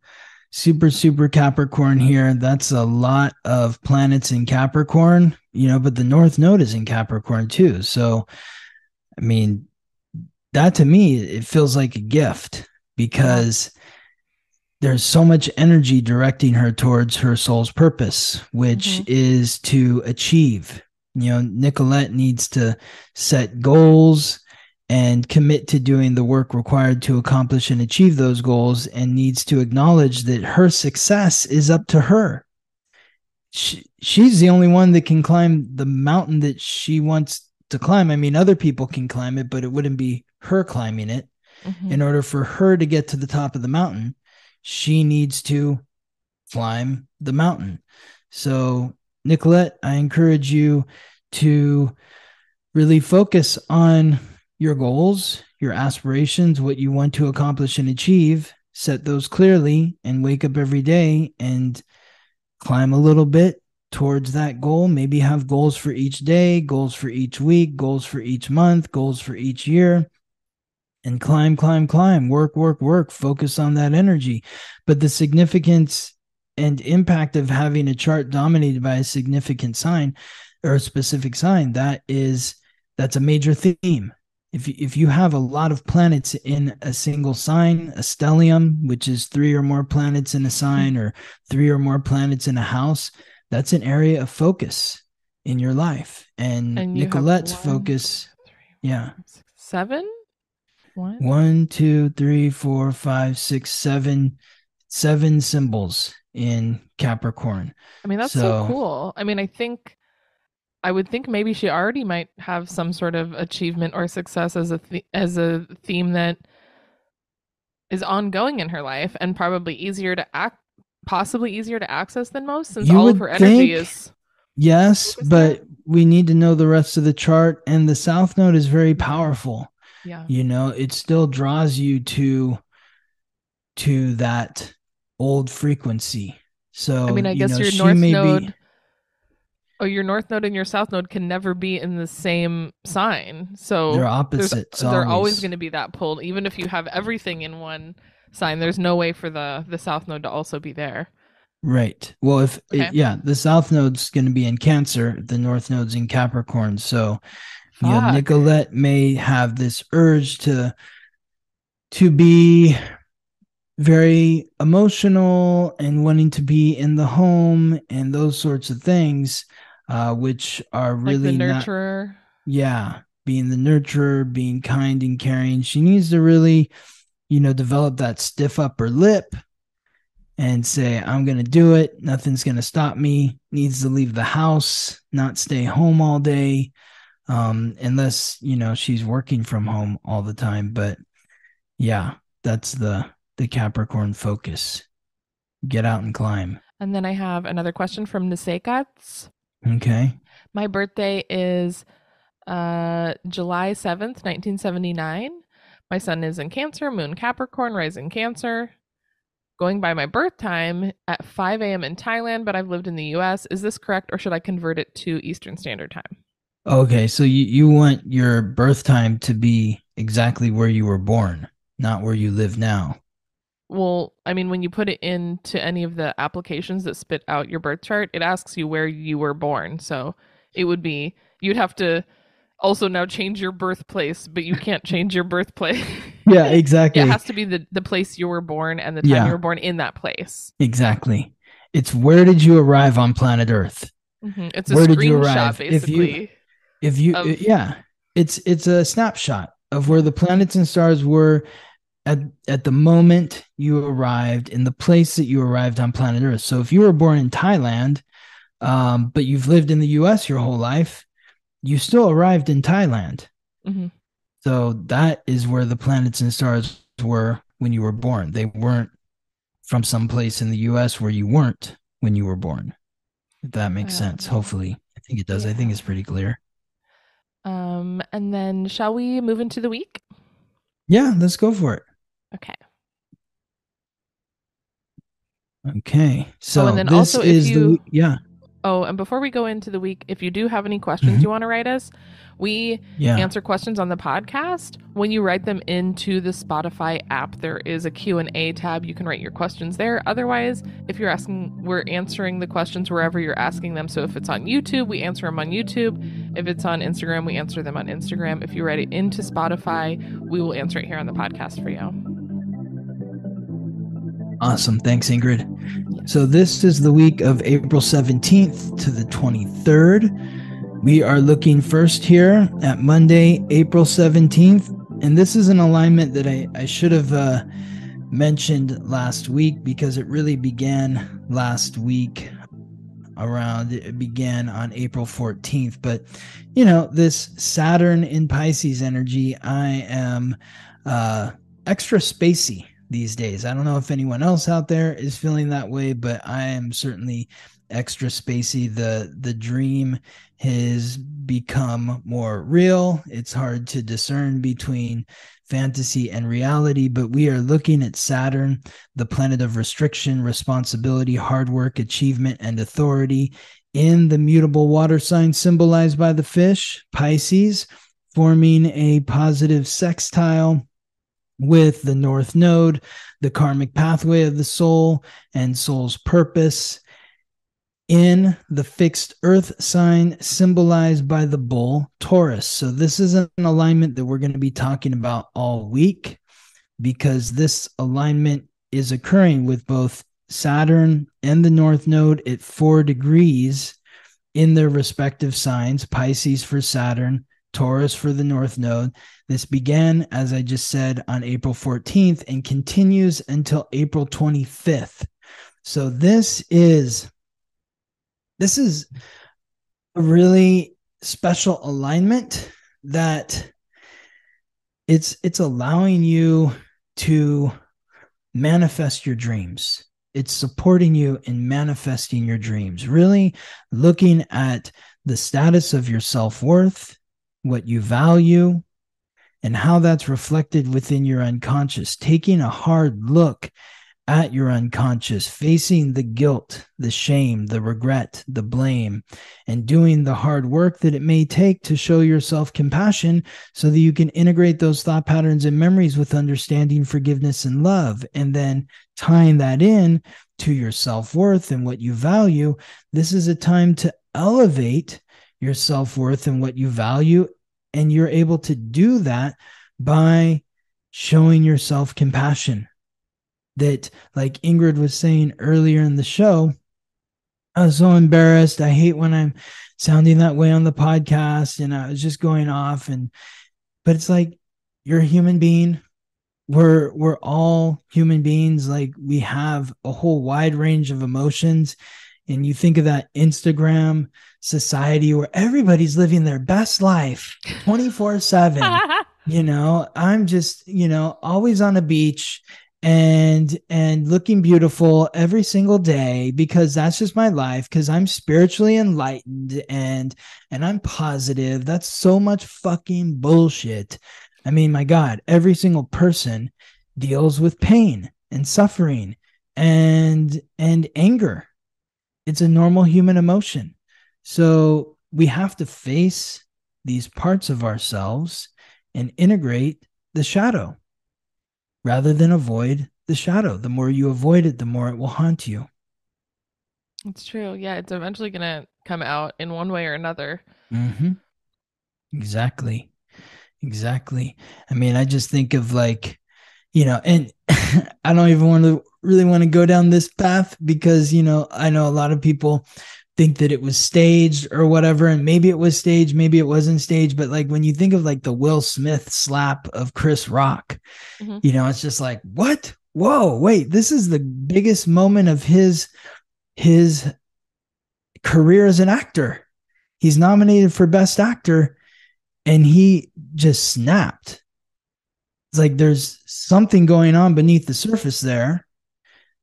C: super super capricorn here that's a lot of planets in capricorn you know but the north node is in capricorn too so i mean that to me it feels like a gift because there's so much energy directing her towards her soul's purpose which mm-hmm. is to achieve you know nicolette needs to set goals and commit to doing the work required to accomplish and achieve those goals and needs to acknowledge that her success is up to her. She, she's the only one that can climb the mountain that she wants to climb. I mean, other people can climb it, but it wouldn't be her climbing it. Mm-hmm. In order for her to get to the top of the mountain, she needs to climb the mountain. So, Nicolette, I encourage you to really focus on your goals, your aspirations, what you want to accomplish and achieve, set those clearly, and wake up every day and climb a little bit towards that goal. Maybe have goals for each day, goals for each week, goals for each month, goals for each year. And climb, climb, climb, work, work, work, focus on that energy. But the significance and impact of having a chart dominated by a significant sign or a specific sign, that is that's a major theme. If you, if you have a lot of planets in a single sign, a stellium, which is three or more planets in a sign, or three or more planets in a house, that's an area of focus in your life. And,
A: And you
C: Nicolette's
A: one,
C: focus, yeah,
A: Six, seven? One?
C: one, two, three, four, five, six, seven, seven symbols in Capricorn.
A: I mean, that's
C: So-
A: so cool. I mean, I think I would think maybe she already might have some sort of achievement or success as a th- as a theme that is ongoing in her life and probably easier to act possibly easier to access than most since
C: You
A: all of her energy
C: think-
A: is
C: Yes,
A: Focus there?
C: but we need to know the rest of the chart. And the South Node is very powerful.
A: yeah.
C: You know, it still draws you to to that old frequency. So
A: I mean, I
C: you
A: guess
C: know,
A: your
C: she
A: north
C: may be-
A: node Oh, your north node and your south node can never be in the same sign. So
C: they're opposites.
A: they're always going to be that pulled even if you have everything in one sign there's no way for the the south node to also be there
C: Right. Well, if
A: Okay.
C: yeah, the South Node's going to be in Cancer, the North Node's in Capricorn. So you know, Nicolette may have this urge to to be very emotional and wanting to be in the home and those sorts of things, uh, which are
A: like
C: really
A: the
C: not
A: nurturer?
C: Yeah being the nurturer being kind and caring. She needs to really you know develop that stiff upper lip and say i'm going to do it. Nothing's going to stop me. Needs to leave the house not stay home all day um unless you know she's working from home all the time. But yeah that's the the capricorn focus. Get out and climb.
A: And then i have another question from Nisekats.
C: Okay.
A: My birthday is uh july 7th 1979 my sun is in cancer moon capricorn rising cancer. Going by my birth time at 5 a.m in thailand but i've lived in the us is this correct or should i convert it to eastern standard time?
C: Okay, so you, you want your birth time to be exactly where you were born, not where you live now.
A: Well, I mean, when you put it into any of the applications that spit out your birth chart, it asks you where you were born. So it would be, you'd have to also now change your birthplace, but you can't change your birthplace.
C: Yeah, exactly.
A: it has to be the, the place you were born and the time
C: Yeah.
A: you were born in that place.
C: exactly. It's where did you arrive on planet Earth?
A: hmm It's a
C: Where did you arrive? If you-
A: basically.
C: If you
A: Of-
C: yeah, it's it's a snapshot of where the planets and stars were at at the moment you arrived in the place that you arrived on planet Earth. So if you were born in Thailand, um, but you've lived in the US your whole life, you still arrived in Thailand.
A: Mhm.
C: So that is where the planets and stars were when you were born. They weren't from some place in the US where you weren't when you were born. If that makes sense.
A: Um,
C: Hopefully. I think it does. I think it's pretty clear.
A: Um, and then shall we move into the week?
C: Yeah, let's go for it.
A: Okay.
C: Okay. So
A: Oh, and then
C: this
A: also if
C: is
A: you-
C: week- yeah.
A: Oh, and before we go into the week, if you do have any questions
C: Mhm.
A: you want to write us, we
C: Yeah.
A: answer questions on the podcast. When you write them into the Spotify app, there is a Q&A tab. You can write your questions there. Otherwise, if you're asking, we're answering the questions wherever you're asking them. So if it's on YouTube, we answer them on YouTube. If it's on Instagram, we answer them on Instagram. If you write it into Spotify, we will answer it here on the podcast for you.
C: Awesome. Thanks, Ingrid. So this is the week of April 17th to the 23rd. We are looking first here at Monday, April 17th. And this is an alignment that I, I should have uh, mentioned last week because it really began last week around it began on April 14th but you know this Saturn in Pisces energy I am uh extra spacey these days. I don't know if anyone else out there is feeling that way, but I am certainly extra spacey. The the dream has become more real. It's hard to discern between fantasy and reality, but we are looking at Saturn, the planet of restriction, responsibility, hard work, achievement, and authority in the mutable water sign symbolized by the fish, Pisces, forming a positive sextile with the North Node, the karmic pathway of the soul, and soul's purpose. In the fixed earth sign symbolized by the bull, Taurus. So, this is an alignment that we're going to be talking about all week because this alignment is occurring with both Saturn and the North Node at four degrees in their respective signs Pisces for Saturn, Taurus for the North Node. This began, as I just said, on April 14th and continues until April 25th. So this is this is a really special alignment that it's it's allowing you to manifest your dreams it's supporting you in manifesting your dreams really looking at the status of your self-worth what you value and how that's reflected within your unconscious taking a hard look at your unconscious, facing the guilt, the shame, the regret, the blame, and doing the hard work that it may take to show yourself compassion so that you can integrate those thought patterns and memories with understanding, forgiveness, and love. And then tying that in to your self worth and what you value. This is a time to elevate your self worth and what you value. And you're able to do that by showing yourself compassion that like Ingrid was saying earlier in the show, I was so embarrassed. I hate when I'm sounding that way on the podcast and I was just going off and but it's like you're a human being. We're we're all human beings like we have a whole wide range of emotions and you think of that Instagram society where everybody's living their best life 24/7 you know? I'm just you know always on a beach and and looking beautiful every single day because that's just my life because i'm spiritually enlightened and and i'm positive. That's so much fucking bullshit. I mean my god every single person deals with pain and suffering and and anger it's a normal human emotion so we have to face these parts of ourselves and integrate the shadow rather than avoid the shadow. The more you avoid it, the more it will haunt you.
A: It's true. Yeah, it's eventually going to come out in one way or another.
C: Mm-hmm. Exactly. Exactly. I mean, I just think of like, you know, and I don't even want to really want to go down this path because, you know, I know a lot of people think that it was staged or whatever and maybe it was staged maybe it wasn't staged but like when you think of like the will smith slap of chris rock mm-hmm. you know it's just like what? Whoa wait this is the biggest moment of his his career as an actor. He's nominated for best actor and he just snapped it's like there's something going on beneath the surface there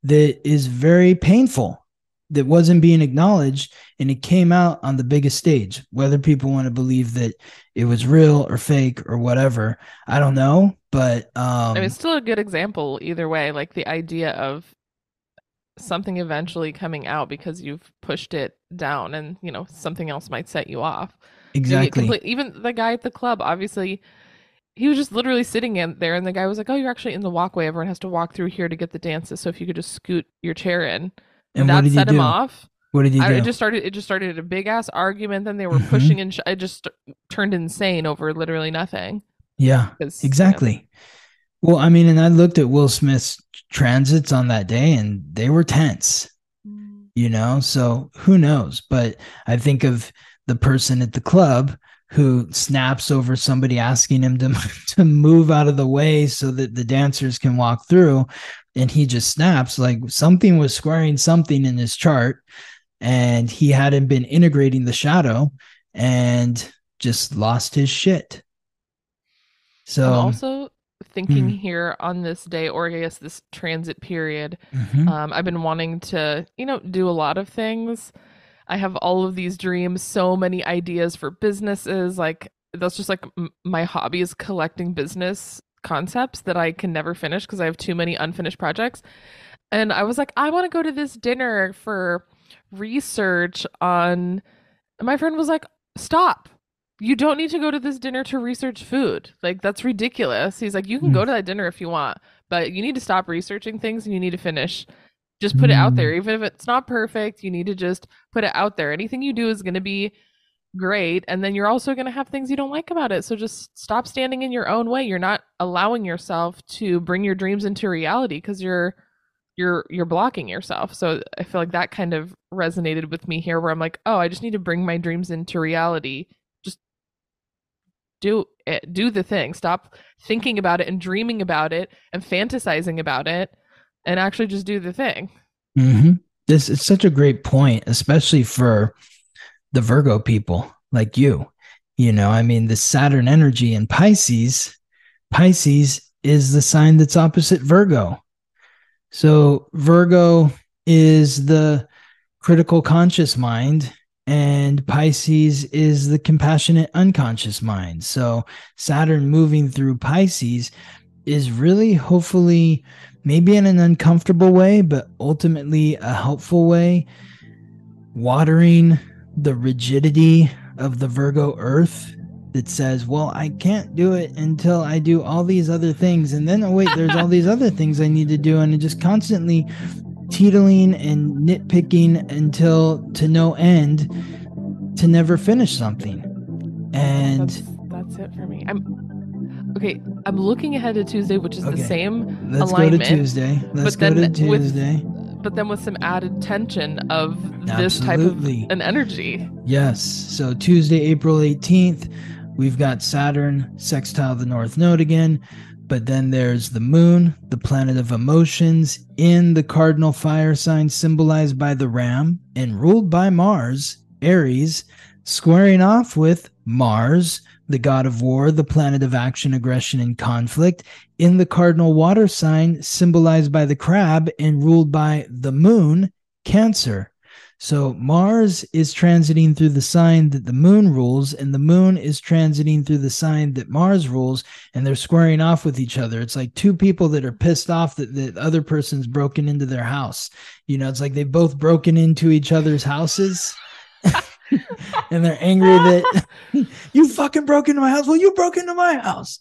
C: that is very painful that wasn't being acknowledged and it came out on the biggest stage. Whether people want to believe that it was real or fake or whatever i don't know but um
A: I mean, it's still a good example either way like the idea of something eventually coming out because you've pushed it down and you know something else might set you off.
C: Exactly.
A: even the guy at the club obviously he was just literally sitting in there and the guy was like oh you're actually in the walkway everyone has to walk through here to get the dances so if you could just scoot your chair in and that set him do? off.
C: What did he
A: I,
C: do?
A: It just started. It just started a big ass argument. Then they were mm-hmm. pushing and sh- it just turned insane over literally nothing.
C: Yeah, exactly. Well, I mean, and I looked at Will Smith's transits on that day, and they were tense. Mm. You know, so who knows? But I think of the person at the club who snaps over somebody asking him to to move out of the way so that the dancers can walk through and he just snaps like something was squaring something in his chart and he hadn't been integrating the shadow and just lost his shit so
A: I'm also thinking
C: Mm.
A: here on this day, or I guess this transit period.
C: Mhm.
A: Um, I've been wanting to, you know, do a lot of things. I have all of these dreams, so many ideas for businesses. Like that's just like m- my hobby is collecting business concepts that I can never finish because I have too many unfinished projects. And I was like, I want to go to this dinner for research on. and my friend was like, Stop. You don't need to go to this dinner to research food. Like, that's ridiculous. He's like, You can
C: Hmm.
A: go to that dinner if you want, but you need to stop researching things and you need to finish. Just put it out
C: Mm.
A: there. Even if it's not perfect, you need to just put it out there. Anything you do is going to be great. And then you're also going to have things you don't like about it. So just stop standing in your own way. You're not allowing yourself to bring your dreams into reality because you're you're you're blocking yourself. So I feel like that kind of resonated with me here where I'm like, "Oh, I just need to bring my dreams into reality. Just do it. Do the thing. Stop thinking about it and dreaming about it and fantasizing about it and actually just do the thing."
C: hmm This is such a great point, especially for the Virgo people like you. You know, I mean, the Saturn energy in Pisces, Pisces is the sign that's opposite Virgo. So Virgo is the critical conscious mind, and Pisces is the compassionate unconscious mind. So Saturn moving through Pisces is really hopefully maybe in an uncomfortable way, but ultimately a helpful way, watering the rigidity of the Virgo earth that says, well, I can't do it until I do all these other things. And then, oh, wait, there's all these other things I need to do. And just constantly teetling and nitpicking until to no end to never finish something. And
A: That's that's it for me. I'm okay. I'm looking ahead to Tuesday, which is
C: Okay.
A: the same
C: let's
A: alignment,
C: go to Tuesday. Let's
A: but
C: go
A: then
C: to
A: with-
C: Tuesday.
A: but then with some added tension of this type of an energy.
C: Yes. So Tuesday, April 18th, we've got Saturn sextile the North Node again. But then there's the moon, the planet of emotions, in the cardinal fire sign symbolized by the ram and ruled by Mars, Aries, squaring off with Mars, the god of war, the planet of action, aggression, and conflict, in the cardinal water sign symbolized by the crab and ruled by the moon, Cancer. So Mars is transiting through the sign that the moon rules, and the moon is transiting through the sign that Mars rules, and they're squaring off with each other. It's like two people that are pissed off that the other person's broken into their house. You know, it's like they've both broken into each other's houses. and they're angry that you fucking broke into my house. Well, you broke into my house.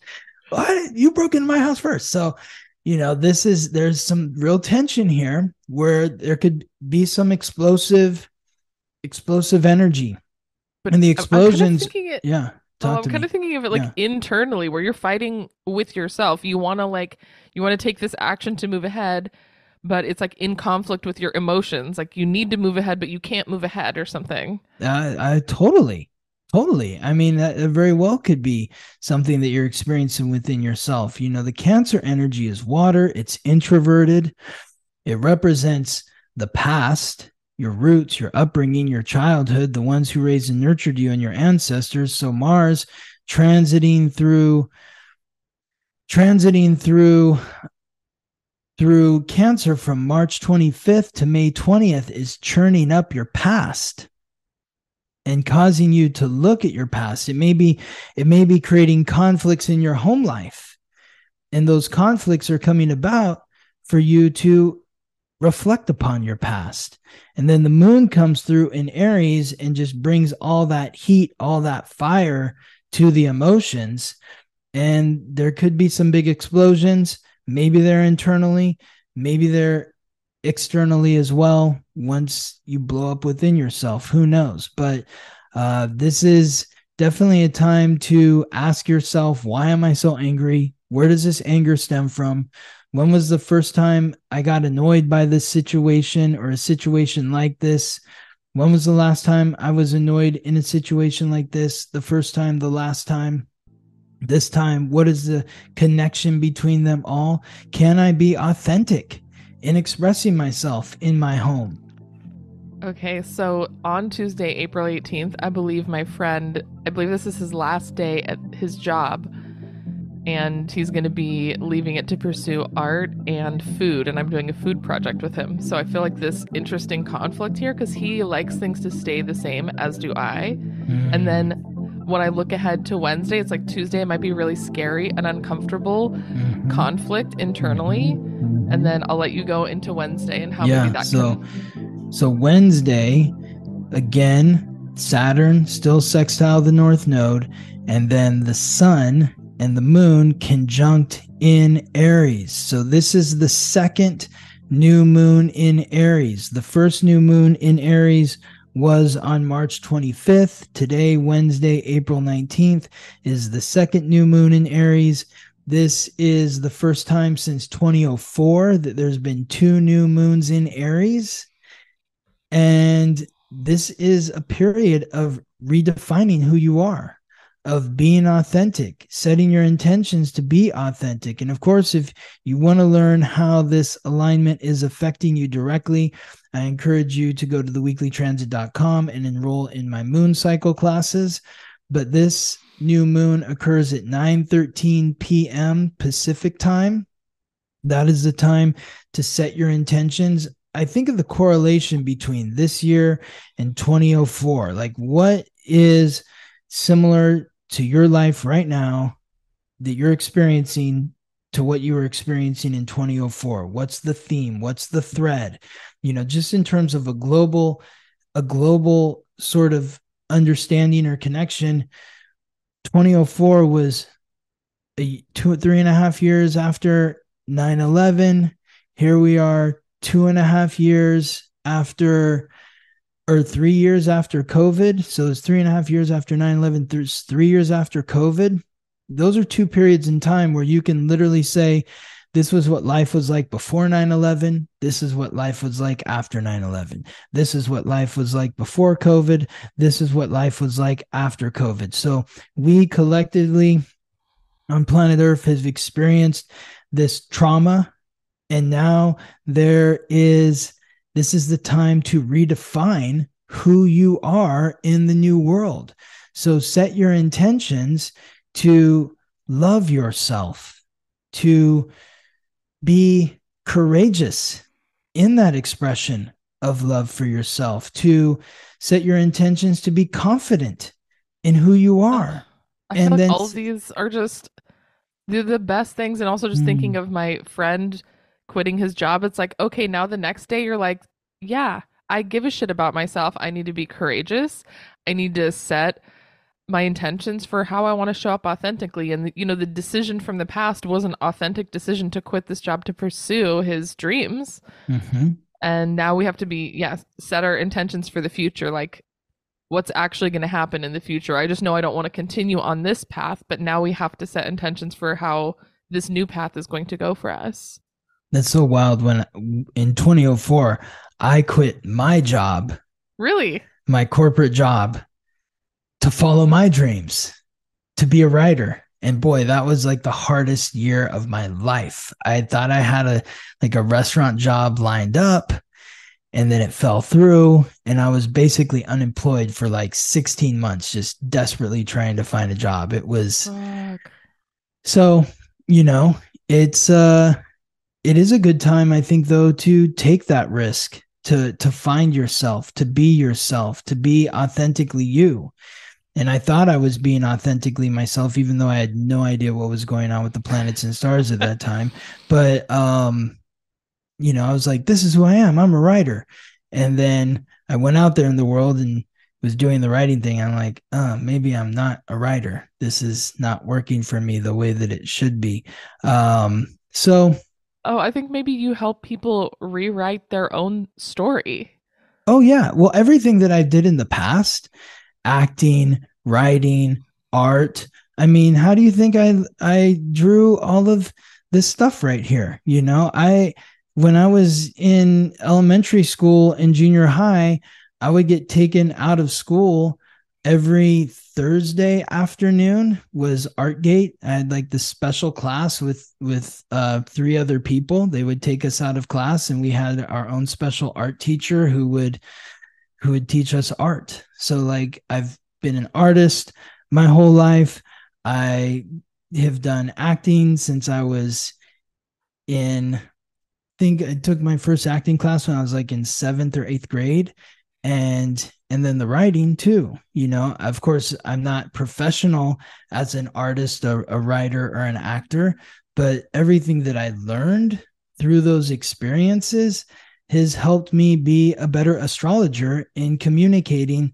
C: Why you broke into my house first? So, you know, this is there's some real tension here where there could be some explosive, explosive energy.
A: But
C: And the
A: I'm- I'm kinda
C: explosions-
A: it-
C: Yeah,
A: well, I'm kind
C: me.
A: of thinking of it like
C: Yeah.
A: internally, where you're fighting with yourself. You want to like you want to take this action to move ahead, but it's like in conflict with your emotions. Like you need to move ahead, but you can't move ahead or something.
C: Uh, I totally, totally. I mean, that very well could be something that you're experiencing within yourself. You know, the Cancer energy is water. It's introverted. It represents the past, your roots, your upbringing, your childhood, the ones who raised and nurtured you, and your ancestors. So Mars transiting through, transiting through through cancer from March 25th to May 20th is churning up your past and causing you to look at your past. It may be it may be creating conflicts in your home life. And those conflicts are coming about for you to reflect upon your past. And then the moon comes through in Aries and just brings all that heat, all that fire to the emotions. And there could be some big explosions. Maybe they're internally, maybe they're externally as well once you blow up within yourself who knows? But uh, this is definitely a time to ask yourself why am i so angry? Where does this anger stem from? When was the first time i got annoyed by this situation or a situation like this? When was the last time i was annoyed in a situation like this? The first time the last time this time what is the connection between them all can i be authentic in expressing myself in my home.
A: Okay, so on Tuesday, April 18th, I believe my friend, I believe this is his last day at his job. and he's going to be leaving it to pursue art and food and i'm doing a food project with him so i feel like this interesting conflict here because he likes things to stay the same as do i
C: Mm-hmm.
A: and then when i look ahead to wednesday it's like tuesday it might be really scary and uncomfortable
C: Mhm.
A: conflict internally. And then i'll let you go into wednesday and how
C: yeah
A: maybe that
C: so
A: can
C: so wednesday again saturn still sextile the north node and then the sun and the moon conjunct in aries. So this is the second new moon in aries. The first new moon in aries was on March 25th. Today, Wednesday, April 19th, is the second new moon in Aries. This is the first time since 2004 that there's been two new moons in Aries. And this is a period of redefining who you are, of being authentic, setting your intentions to be authentic. And of course, if you want to learn how this alignment is affecting you directly, I encourage you to go to theweeklytransit.com and enroll in my moon cycle classes. But this new moon occurs at 9:13 p.m. Pacific time. That is the time to set your intentions. I think of the correlation between this year and 2004. Like what is similar to your life right now that you're experiencing to what you were experiencing in 2004? What's the theme? What's the thread? You know, just in terms of a global, a global sort of understanding or connection. 2004 was a two, three and a half years after 9 11. Here we are, two and a half years after, or three years after COVID. So it's three and a half years after 9 11, three years after COVID. Those are two periods in time where you can literally say, this was what life was like before 9 11. This is what life was like after 9 11. This is what life was like before COVID. This is what life was like after COVID. So we collectively on planet Earth have experienced this trauma. And now there is, this is the time to redefine who you are in the new world. So set your intentions to love yourself, to be courageous in that expression of love for yourself, to set your intentions to be confident in who you are.
A: I feel
C: and
A: like
C: then
A: all of these are just they're the best things. And also just thinking
C: Mm.
A: of my friend quitting his job. It's like, okay, now the next day you're like, yeah, I give a shit about myself. I need to be courageous. I need to set my intentions for how I want to show up authentically. And you know, the decision from the past was an authentic decision to quit this job to pursue his dreams.
C: Mhm.
A: And now we have to be, yeah, set our intentions for the future. Like what's actually going to happen in the future. I just know I don't want to continue on this path, but now we have to set intentions for how this new path is going to go for us.
C: That's so wild. When in 2004, I quit my job,
A: Really?
C: my corporate job, to follow my dreams, to be a writer. And boy, that was like the hardest year of my life. I thought I had a like a restaurant job lined up, and then it fell through, and I was basically unemployed for like 16 months, just desperately trying to find a job. It was
A: Fuck.
C: So, you know, it's uh it is a good time I think though to take that risk to to find yourself, to be yourself, to be authentically you. And I thought I was being authentically myself even though I had no idea what was going on with the planets and stars at that time. But um you know, I was like this is who I am. I'm a writer. And then I went out there in the world and was doing the writing thing, I'm like, uh, maybe I'm not a writer. This is not working for me the way that it should be. Um, so,
A: Oh, I think maybe you help people rewrite their own story.
C: oh yeah, well, everything that I did in the past, acting, writing, art. I mean, how do you think I I drew all of this stuff right here? You know, I when I was in elementary school and junior high, I would get taken out of school every Thursday afternoon was Artgate. I had like this special class with with uh, three other people. They would take us out of class, and we had our own special art teacher who would who would teach us art. So like I've been an artist my whole life. I have done acting since I was in I think I took my first acting class when I was like in 7th or 8th grade and and then the writing too you know? Of course i'm not professional as an artist a, a writer or an actor but everything that i learned through those experiences has helped me be a better astrologer in communicating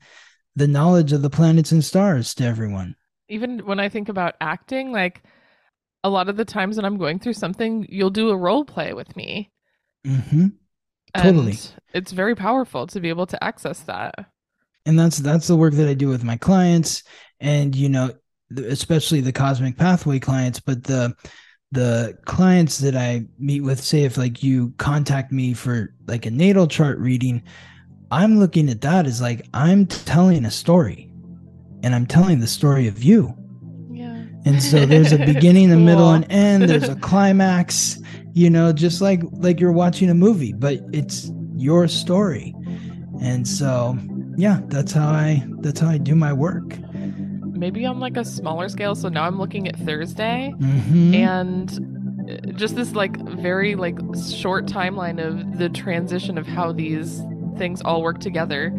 C: the knowledge of the planets and stars to everyone.
A: Even when I think about acting, like a lot of the times when I'm going through something, you'll do a role play with me. Mm-hmm.
C: Hmm
A: And
C: Totally.
A: It's very powerful to be able to access that.
C: and that's that's the work that I do with my clients and you know especially the cosmic pathway clients but the the clients that I meet with say if like you contact me for like a natal chart reading I'm looking at that as like I'm telling a story and I'm telling the story of you
A: Yeah.
C: and so there's a beginning a middle
A: Cool.
C: and end there's a climax you know just like like you're watching a movie but it's your story and so yeah that's how i that's how i do my work
A: Maybe on like a smaller scale. So now I'm looking at Thursday
C: Mhm.
A: and uh, just this like very like short timeline of the transition of how these things all work together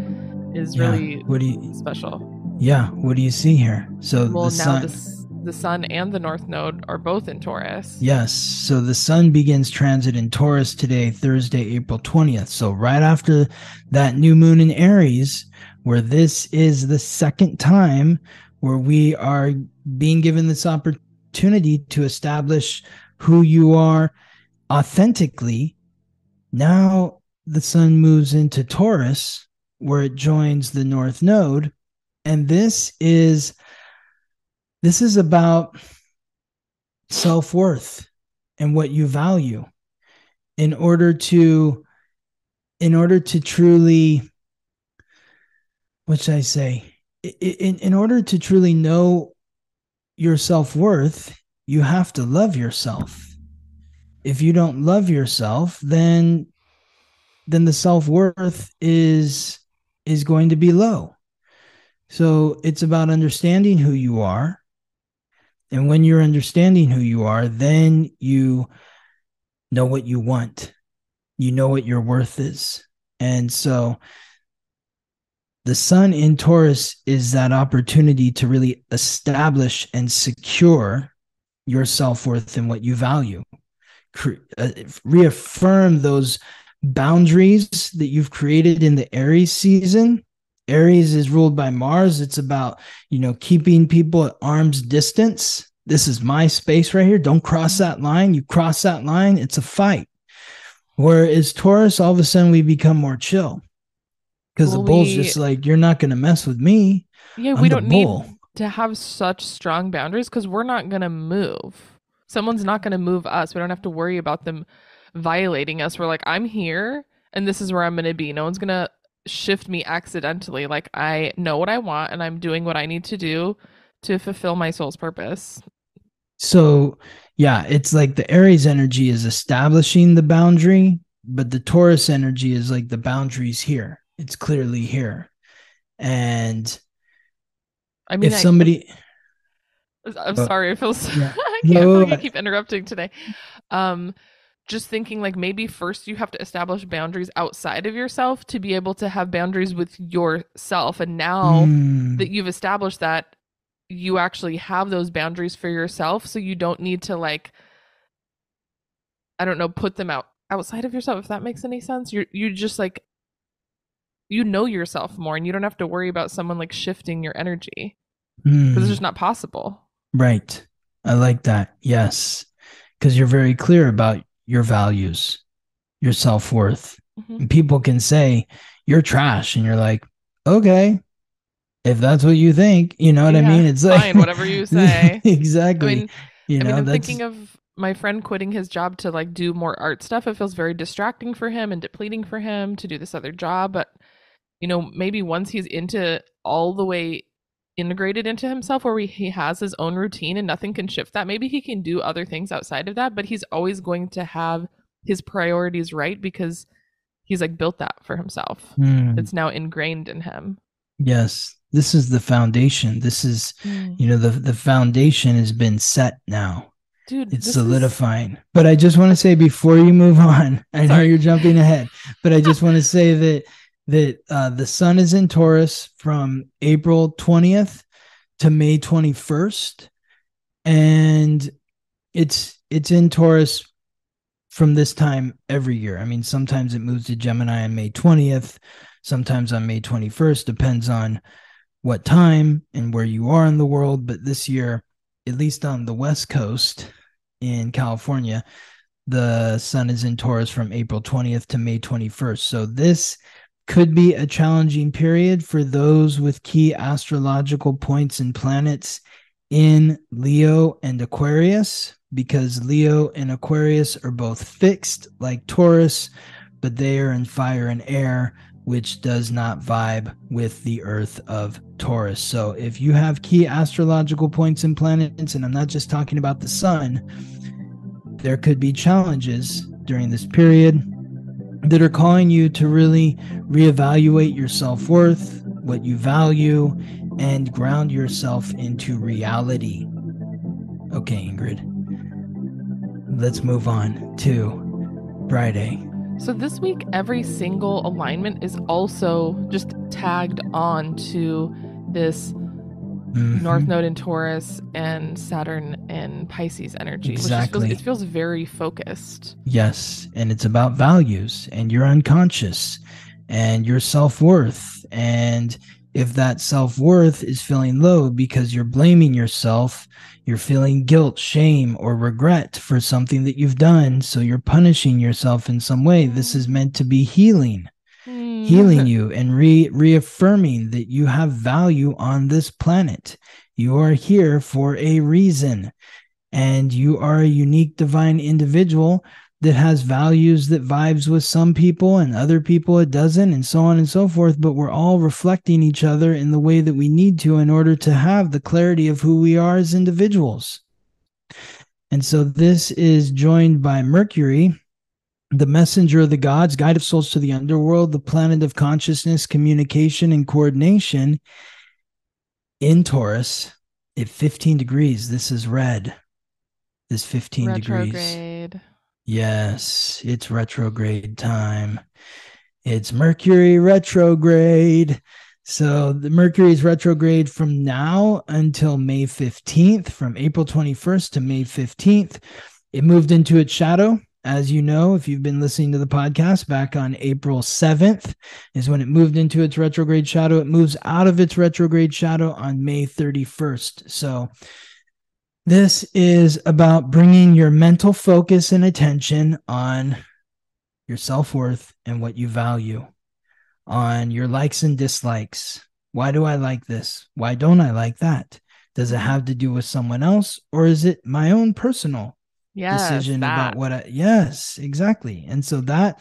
A: is
C: Yeah.
A: really
C: what do you
A: special.
C: yeah what do you see here so
A: Well,
C: the
A: now
C: sun
A: the, s- the sun and the north node are both in Taurus.
C: yes so the sun begins transit in taurus today thursday april 20th so right after that new moon in aries where this is the second time where we are being given this opportunity to establish who you are authentically now the sun moves into taurus where it joins the north node and this is this is about self-worth and what you value in order to in order to truly what should i say? In, in order to truly know your self-worth you have to love yourself. If you don't love yourself then then the self-worth is is going to be low. So it's about understanding who you are and when you're understanding who you are, then you know what you want. You know what your worth is. And so the sun in Taurus is that opportunity to really establish and secure your self worth and what you value. Uh, reaffirm those boundaries that you've created in the Aries season. Aries is ruled by Mars. It's about, you know, keeping people at arm's distance. This is my space right here. Don't cross that line. You cross that line, it's a fight. Whereas Taurus, all of a sudden we become more chill. Because
A: Well,
C: the bull's
A: we-
C: just like, you're not going to mess with me.
A: Yeah,
C: I'm
A: we don't need to have such strong boundaries because we're not going to move. Someone's not going to move us. We don't have to worry about them violating us. We're like, I'm here and this is where I'm going to be. No one's going to shift me accidentally. Like, I know what I want and I'm doing what I need to do to fulfill my soul's purpose.
C: So, yeah, it's like the Aries energy is establishing the boundary, but the Taurus energy is like the boundaries here. It's clearly here. And
A: I mean,
C: if
A: I,
C: somebody,
A: I'm
C: Uh,
A: sorry. I feel so,
C: yeah.
A: I can't
C: No,
A: I feel like I
C: I-
A: keep interrupting today. Um, just thinking like maybe first you have to establish boundaries outside of yourself to be able to have boundaries with yourself. And now
C: Mm,
A: that you've established that, you actually have those boundaries for yourself. So you don't need to like, I don't know, put them out outside of yourself. If that makes any sense, you're you just like you know yourself more, and you don't have to worry about someone like shifting your energy because
C: mm.
A: it's just not possible.
C: Right. I like that. Yes. Because you're very clear about your values, your self worth.
A: Mhm.
C: People can say you're trash, and you're like, okay, if that's what you think, you know what I mean? It's like,
A: fine, whatever you say.
C: exactly.
A: I mean,
C: you
A: I
C: know,
A: mean, I'm
C: that's
A: thinking of my friend quitting his job to like do more art stuff. It feels very distracting for him and depleting for him to do this other job. But you know, maybe once he's into all the way integrated into himself, where he, he has his own routine and nothing can shift that, maybe he can do other things outside of that. But he's always going to have his priorities right because he's like built that for himself.
C: Hmm.
A: It's now ingrained in him.
C: Yes. this is the foundation. This is
A: Mm.
C: you know the the foundation has been set now.
A: Dude,
C: It's
A: this is-
C: solidifying. But I just want to say before you move on, I know
A: Sorry.
C: you're jumping ahead, but I just want to say that that uh, the sun is in Taurus from April 20th to May 21st, and it's it's in Taurus from this time every year. I mean, sometimes it moves to Gemini on May 20th, sometimes on May 21st, depends on what time and where you are in the world. But this year, at least on the West Coast in California, the sun is in Taurus from April 20th to May 21st. So this could be a challenging period for those with key astrological points and planets in Leo and Aquarius because Leo and Aquarius are both fixed like Taurus, but they are in fire and air, which does not vibe with the earth of Taurus. So if you have key astrological points and planets, and I'm not just talking about the sun, there could be challenges during this period that are calling you to really reevaluate your self worth, what you value, and ground yourself into reality. Okay, Ingrid. Let's move on to Friday.
A: So this week, every single alignment is also just tagged on to this
C: Mhm.
A: North Node in Taurus and Saturn in Pisces energy.
C: Exactly.
A: just feels, it feels very focused.
C: Yes, and it's about values and your unconscious and your self worth. And if that self worth is feeling low because you're blaming yourself, you're feeling guilt, shame, or regret for something that you've done, so you're punishing yourself in some way, this is meant to be healing. Healing you and re- reaffirming that you have value on this planet. You are here for a reason, and you are a unique divine individual that has values that vibes with some people and other people it doesn't, and so on and so forth. But we're all reflecting each other in the way that we need to in order to have the clarity of who we are as individuals. And so this is joined by Mercury, the messenger of the gods, guide of souls to the underworld, the planet of consciousness, communication, and coordination in Taurus at 15 degrees. This is red. This 15 degrees.
A: Retrograde.
C: Yes, it's retrograde time. It's Mercury retrograde. So the Mercury is retrograde from now until May 15th, from April 21st to May 15th. It moved into its shadow. As you know, if you've been listening to the podcast, back on April 7th is when it moved into its retrograde shadow. It moves out of its retrograde shadow on May 31st. So this is about bringing your mental focus and attention on your self worth and what you value, on your likes and dislikes. Why do I like this? Why don't I like that? Does it have to do with someone else or is it my own personal
A: Yes,
C: decision
A: that.
C: about what I yes, exactly. And so that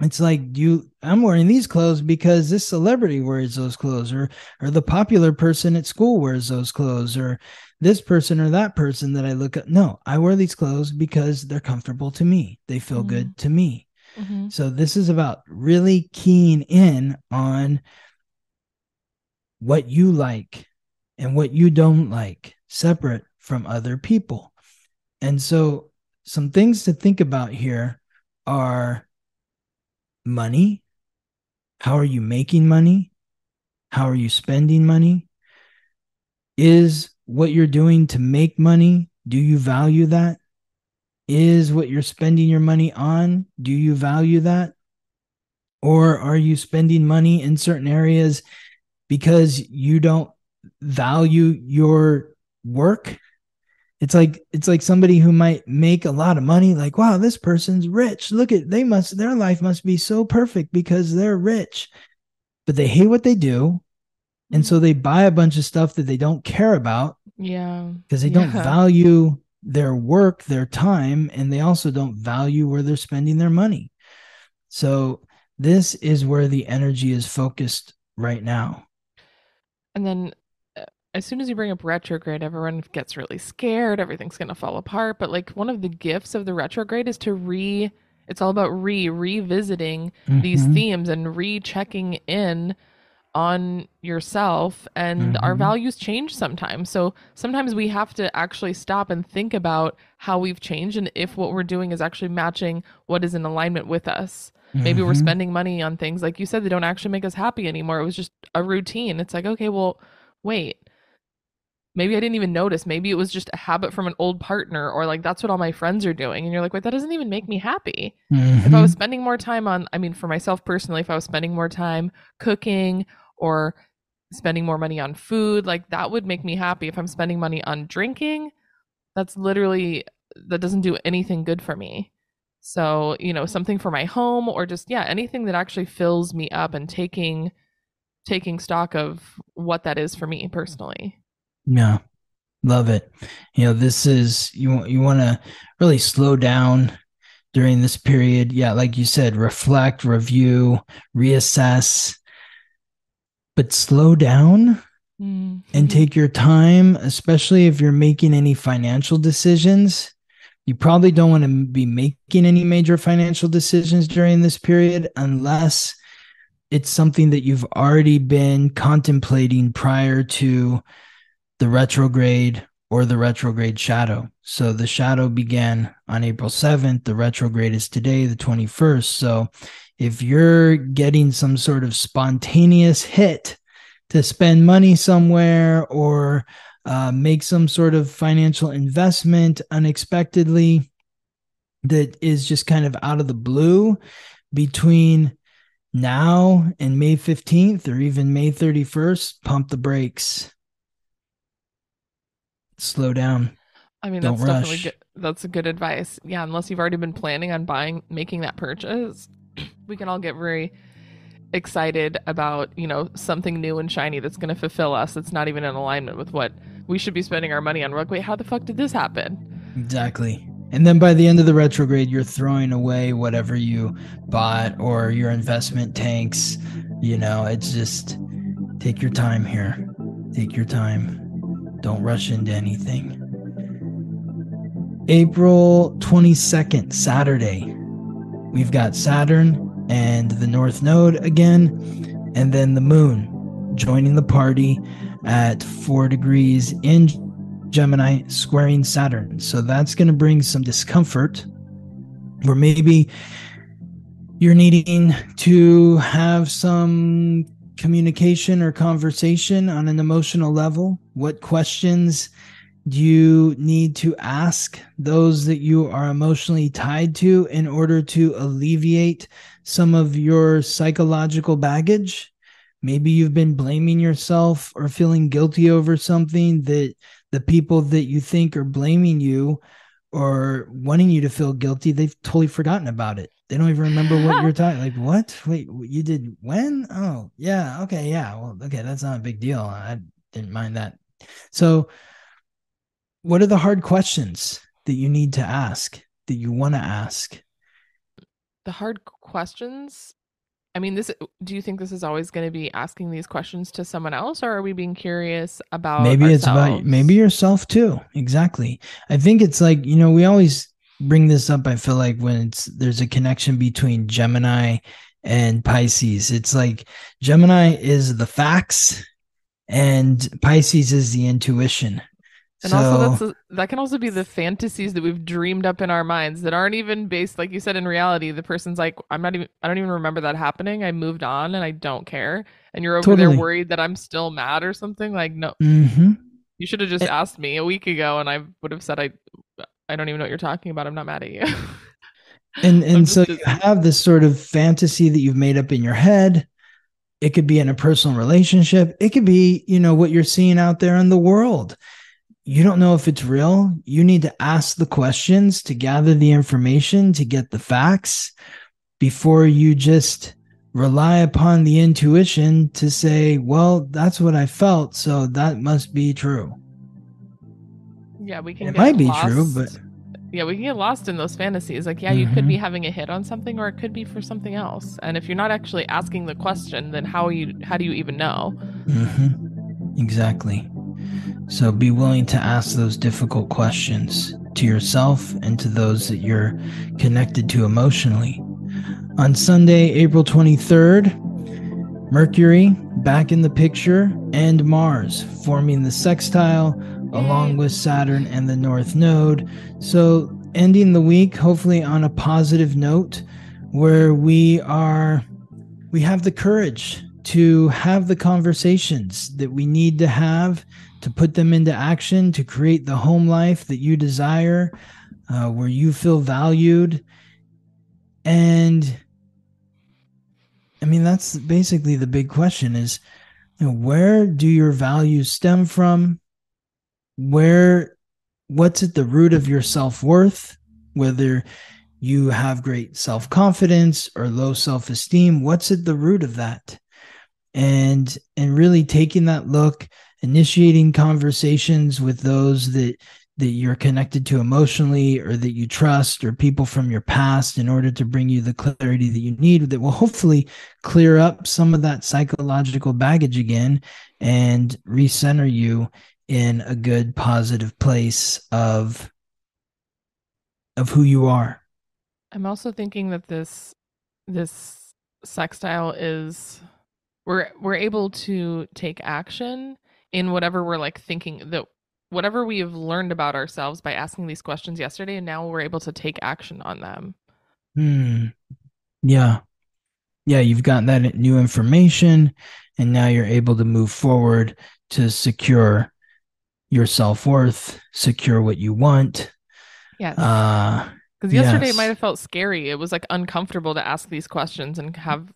C: it's like you I'm wearing these clothes because this celebrity wears those clothes or or the popular person at school wears those clothes or this person or that person that I look at. No, I wear these clothes because they're comfortable to me. They feel
A: Mhm.
C: good to me.
A: Mhm.
C: So this is about really keying in on what you like and what you don't like, separate from other people. And so some things to think about here are money. How are you making money? How are you spending money? Is what you're doing to make money, do you value that? Is what you're spending your money on, do you value that? Or are you spending money in certain areas because you don't value your work? It's like it's like somebody who might make a lot of money like wow this person's rich look at they must their life must be so perfect because they're rich but they hate what they do and so they buy a bunch of stuff that they don't care about
A: Yeah.
C: because they don't value their work, their time, and they also don't value where they're spending their money. So this is where the energy is focused right now.
A: And then as soon as you bring up retrograde, everyone gets really scared. Everything's going to fall apart. But like one of the gifts of the retrograde is to re, it's all about re revisiting these
C: Mhm.
A: themes and rechecking in on yourself and our
C: Mhm.
A: values change sometimes. So sometimes we have to actually stop and think about how we've changed and if what we're doing is actually matching what is in alignment with us. Maybe we're
C: Mhm.
A: spending money on things like you said that don't actually make us happy anymore. It was just a routine. It's like, okay, well, wait. Maybe I didn't even notice. Maybe it was just a habit from an old partner or like that's what all my friends are doing and you're like, "Wait, that doesn't even make me happy." if I was
C: Mhm.
A: spending more time on, I mean, for myself personally, if I was spending more time cooking or spending more money on food, like that would make me happy. If I'm spending money on drinking, that's literally, that doesn't do anything good for me. So, you know, something for my home or just, yeah, anything that actually fills me up and taking, taking stock of what that is for me personally.
C: Yeah, love it. You know, this is you. want You want to really slow down during this period. Yeah, like you said, reflect, review, reassess, but slow down
A: Mm.
C: and take your time, especially if you're making any financial decisions. You probably don't want to be making any major financial decisions during this period unless it's something that you've already been contemplating prior to the retrograde or the retrograde shadow. So the shadow began on April 7th, the retrograde is today, the 21st. So if you're getting some sort of spontaneous hit to spend money somewhere or uh, make some sort of financial investment unexpectedly that is just kind of out of the blue between now and May 15th or even May 31st, pump the brakes. Slow down.
A: I mean,
C: Don't
A: that's definitely
C: rush.
A: good. That's a good advice. Yeah, unless you've already been planning on buying, making that purchase, we can all get very excited about, you know, something new and shiny that's going to fulfill us. That's not even in alignment with what we should be spending our money on. We're like, wait, how the fuck did this happen?
C: Exactly. And then by the end of the retrograde, you're throwing away whatever you bought or your investment tanks. You know, it's just take your time here. Take your time. Don't rush into anything. April 22nd, Saturday. We've got Saturn and the North Node again, and then the moon joining the party at four degrees in Gemini squaring Saturn. So that's going to bring some discomfort, or maybe you're needing to have some communication or conversation on an emotional level. What questions do you need to ask those that you are emotionally tied to in order to alleviate some of your psychological baggage? Maybe you've been blaming yourself or feeling guilty over something that the people that you think are blaming you or wanting you to feel guilty, they've totally forgotten about it. They don't even remember what you're talking. Like, what? Wait, you did when? Oh, yeah. Okay. Yeah. Well, okay. That's not a big deal. I didn't mind that. So, what are the hard questions that you need to ask that you want to ask?
A: The hard questions. I mean, this. Do you think this is always going to be asking these questions to someone else, or are we being curious about?
C: maybe it's about maybe yourself too exactly i think it's like you know we always bring this up i feel like when it's there's a connection between gemini and pisces it's like gemini is the facts and pisces is the intuition
A: And
C: so
A: also, that's a, that can also be the fantasies that we've dreamed up in our minds that aren't even based, like you said, in reality. The person's like, "I'm not even. I don't even remember that happening. I moved on, and I don't care." And you're over
C: Totally.
A: there worried that I'm still mad or something. Like, no,
C: Mhm.
A: you should have just
C: Eh.
A: asked me a week ago, and I would have said, "I, I don't even know what you're talking about. I'm not mad at you."
C: and and so
A: just
C: you have this sort of fantasy that you've made up in your head it could be in a personal relationship it could be you know what you're seeing out there in the world you don't know if it's real you need to ask the questions to gather the information to get the facts before you just rely upon the intuition to say well that's what i felt so that must be true
A: yeah, we can.
C: it
A: get
C: might be true but
A: yeah, we can get lost in those fantasies. Like, yeah, you could
C: Mhm.
A: be having a hit on something, or it could be for something else. And if you're not actually asking the question, then how you how do you even know?
C: hmm Exactly. So be willing to ask those difficult questions to yourself and to those that you're connected to emotionally. On Sunday, April 23rd, Mercury back in the picture and Mars forming the sextile along with Saturn and the North Node. So, ending the week hopefully on a positive note where we are we have the courage to have the conversations that we need to have to put them into action to create the home life that you desire uh, where you feel valued. And i mean that's basically the big question is you know, where do your values stem from? Where what's at the root of your self-worth? Whether you have great self-confidence or low self-esteem what's at the root of that and and really taking that look initiating conversations with those that that you're connected to emotionally or that you trust or people from your past in order to bring you the clarity that you need that will hopefully clear up some of that psychological baggage again and recenter you in a good positive place of of who you are.
A: I'm also thinking that this this sextile is we're we're able to take action in whatever we're like thinking that whatever we have learned about ourselves by asking these questions yesterday and now we're able to take action on them.
C: Hmm. Yeah. Yeah, you've gotten that new information and now you're able to move forward to secure your self-worth, secure what you want.
A: Yes.
C: Uh
A: Because yesterday
C: yes.
A: it might have felt scary. It was like uncomfortable to ask these questions and have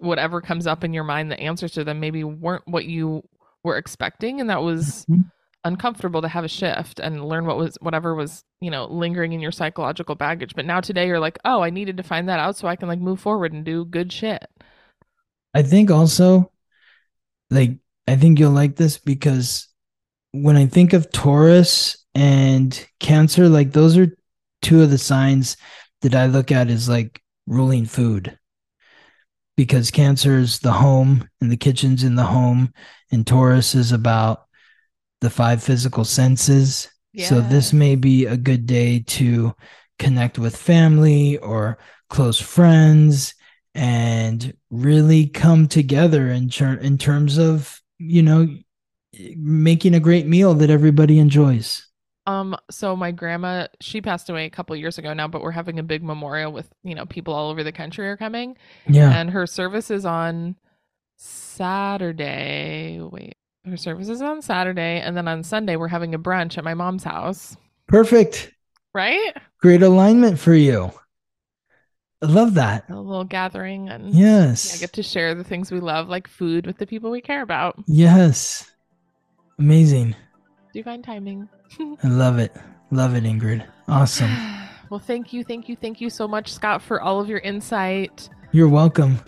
A: whatever comes up in your mind, the answers to them maybe weren't what you were expecting. And that was
C: Mhm.
A: uncomfortable to have a shift and learn what was whatever was, you know, lingering in your psychological baggage. But now today you're like, oh, I needed to find that out so I can like move forward and do good shit.
C: I think also, like, I think you'll like this because when I think of Taurus and Cancer, like, those are two of the signs that I look at as like ruling food. Because Cancer is the home and the kitchen's in the home, and Taurus is about the five physical senses. So, this may be a good day to connect with family or close friends and really come together in, ter- in terms of you know making a great meal that everybody enjoys
A: Um, so my grandma, she passed away a couple years ago now, but we're having a big memorial with, you know, people all over the country are coming.
C: yeah
A: and her service is on Saturday. Wait, her service is on Saturday, and then on Sunday we're having a brunch at my mom's house.
C: perfect
A: Right?
C: great alignment for you i love that
A: A little gathering, and yeah,
C: yes
A: get to share the things we love, like food, with the people we care about.
C: yes amazing
A: Divine timing.
C: i love it. Love it ingrid. Awesome.
A: Well, thank you, thank you, thank you so much, Scott, for all of your insight.
C: you're welcome.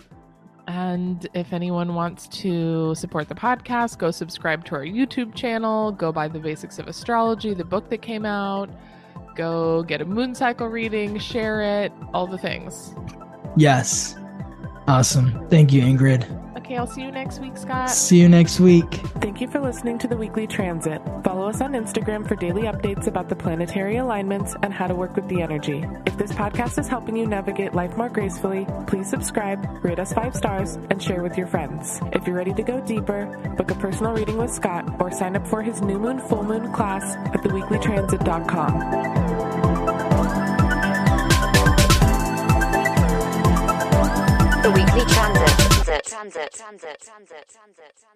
A: And if anyone wants to support the podcast, go subscribe to our YouTube channel, go buy The Basics of Astrology, the book that came out, go get a moon cycle reading, share it, all the things.
C: yes. Awesome. Thank you ingrid
A: Okay, I'll see you next week, Scott.
C: see you next week
A: Thank you for listening to the weekly transit. Follow us on Instagram for daily updates about the planetary alignments and how to work with the energy. If this podcast is helping you navigate life more gracefully, please subscribe, rate us five stars, and share with your friends. If you're ready to go deeper, book a personal reading with Scott or sign up for his new moon, full moon class at theweeklytransit.com.
B: The Weekly Transit. Transit. Transit. Transit. Transit. Transit. Transit.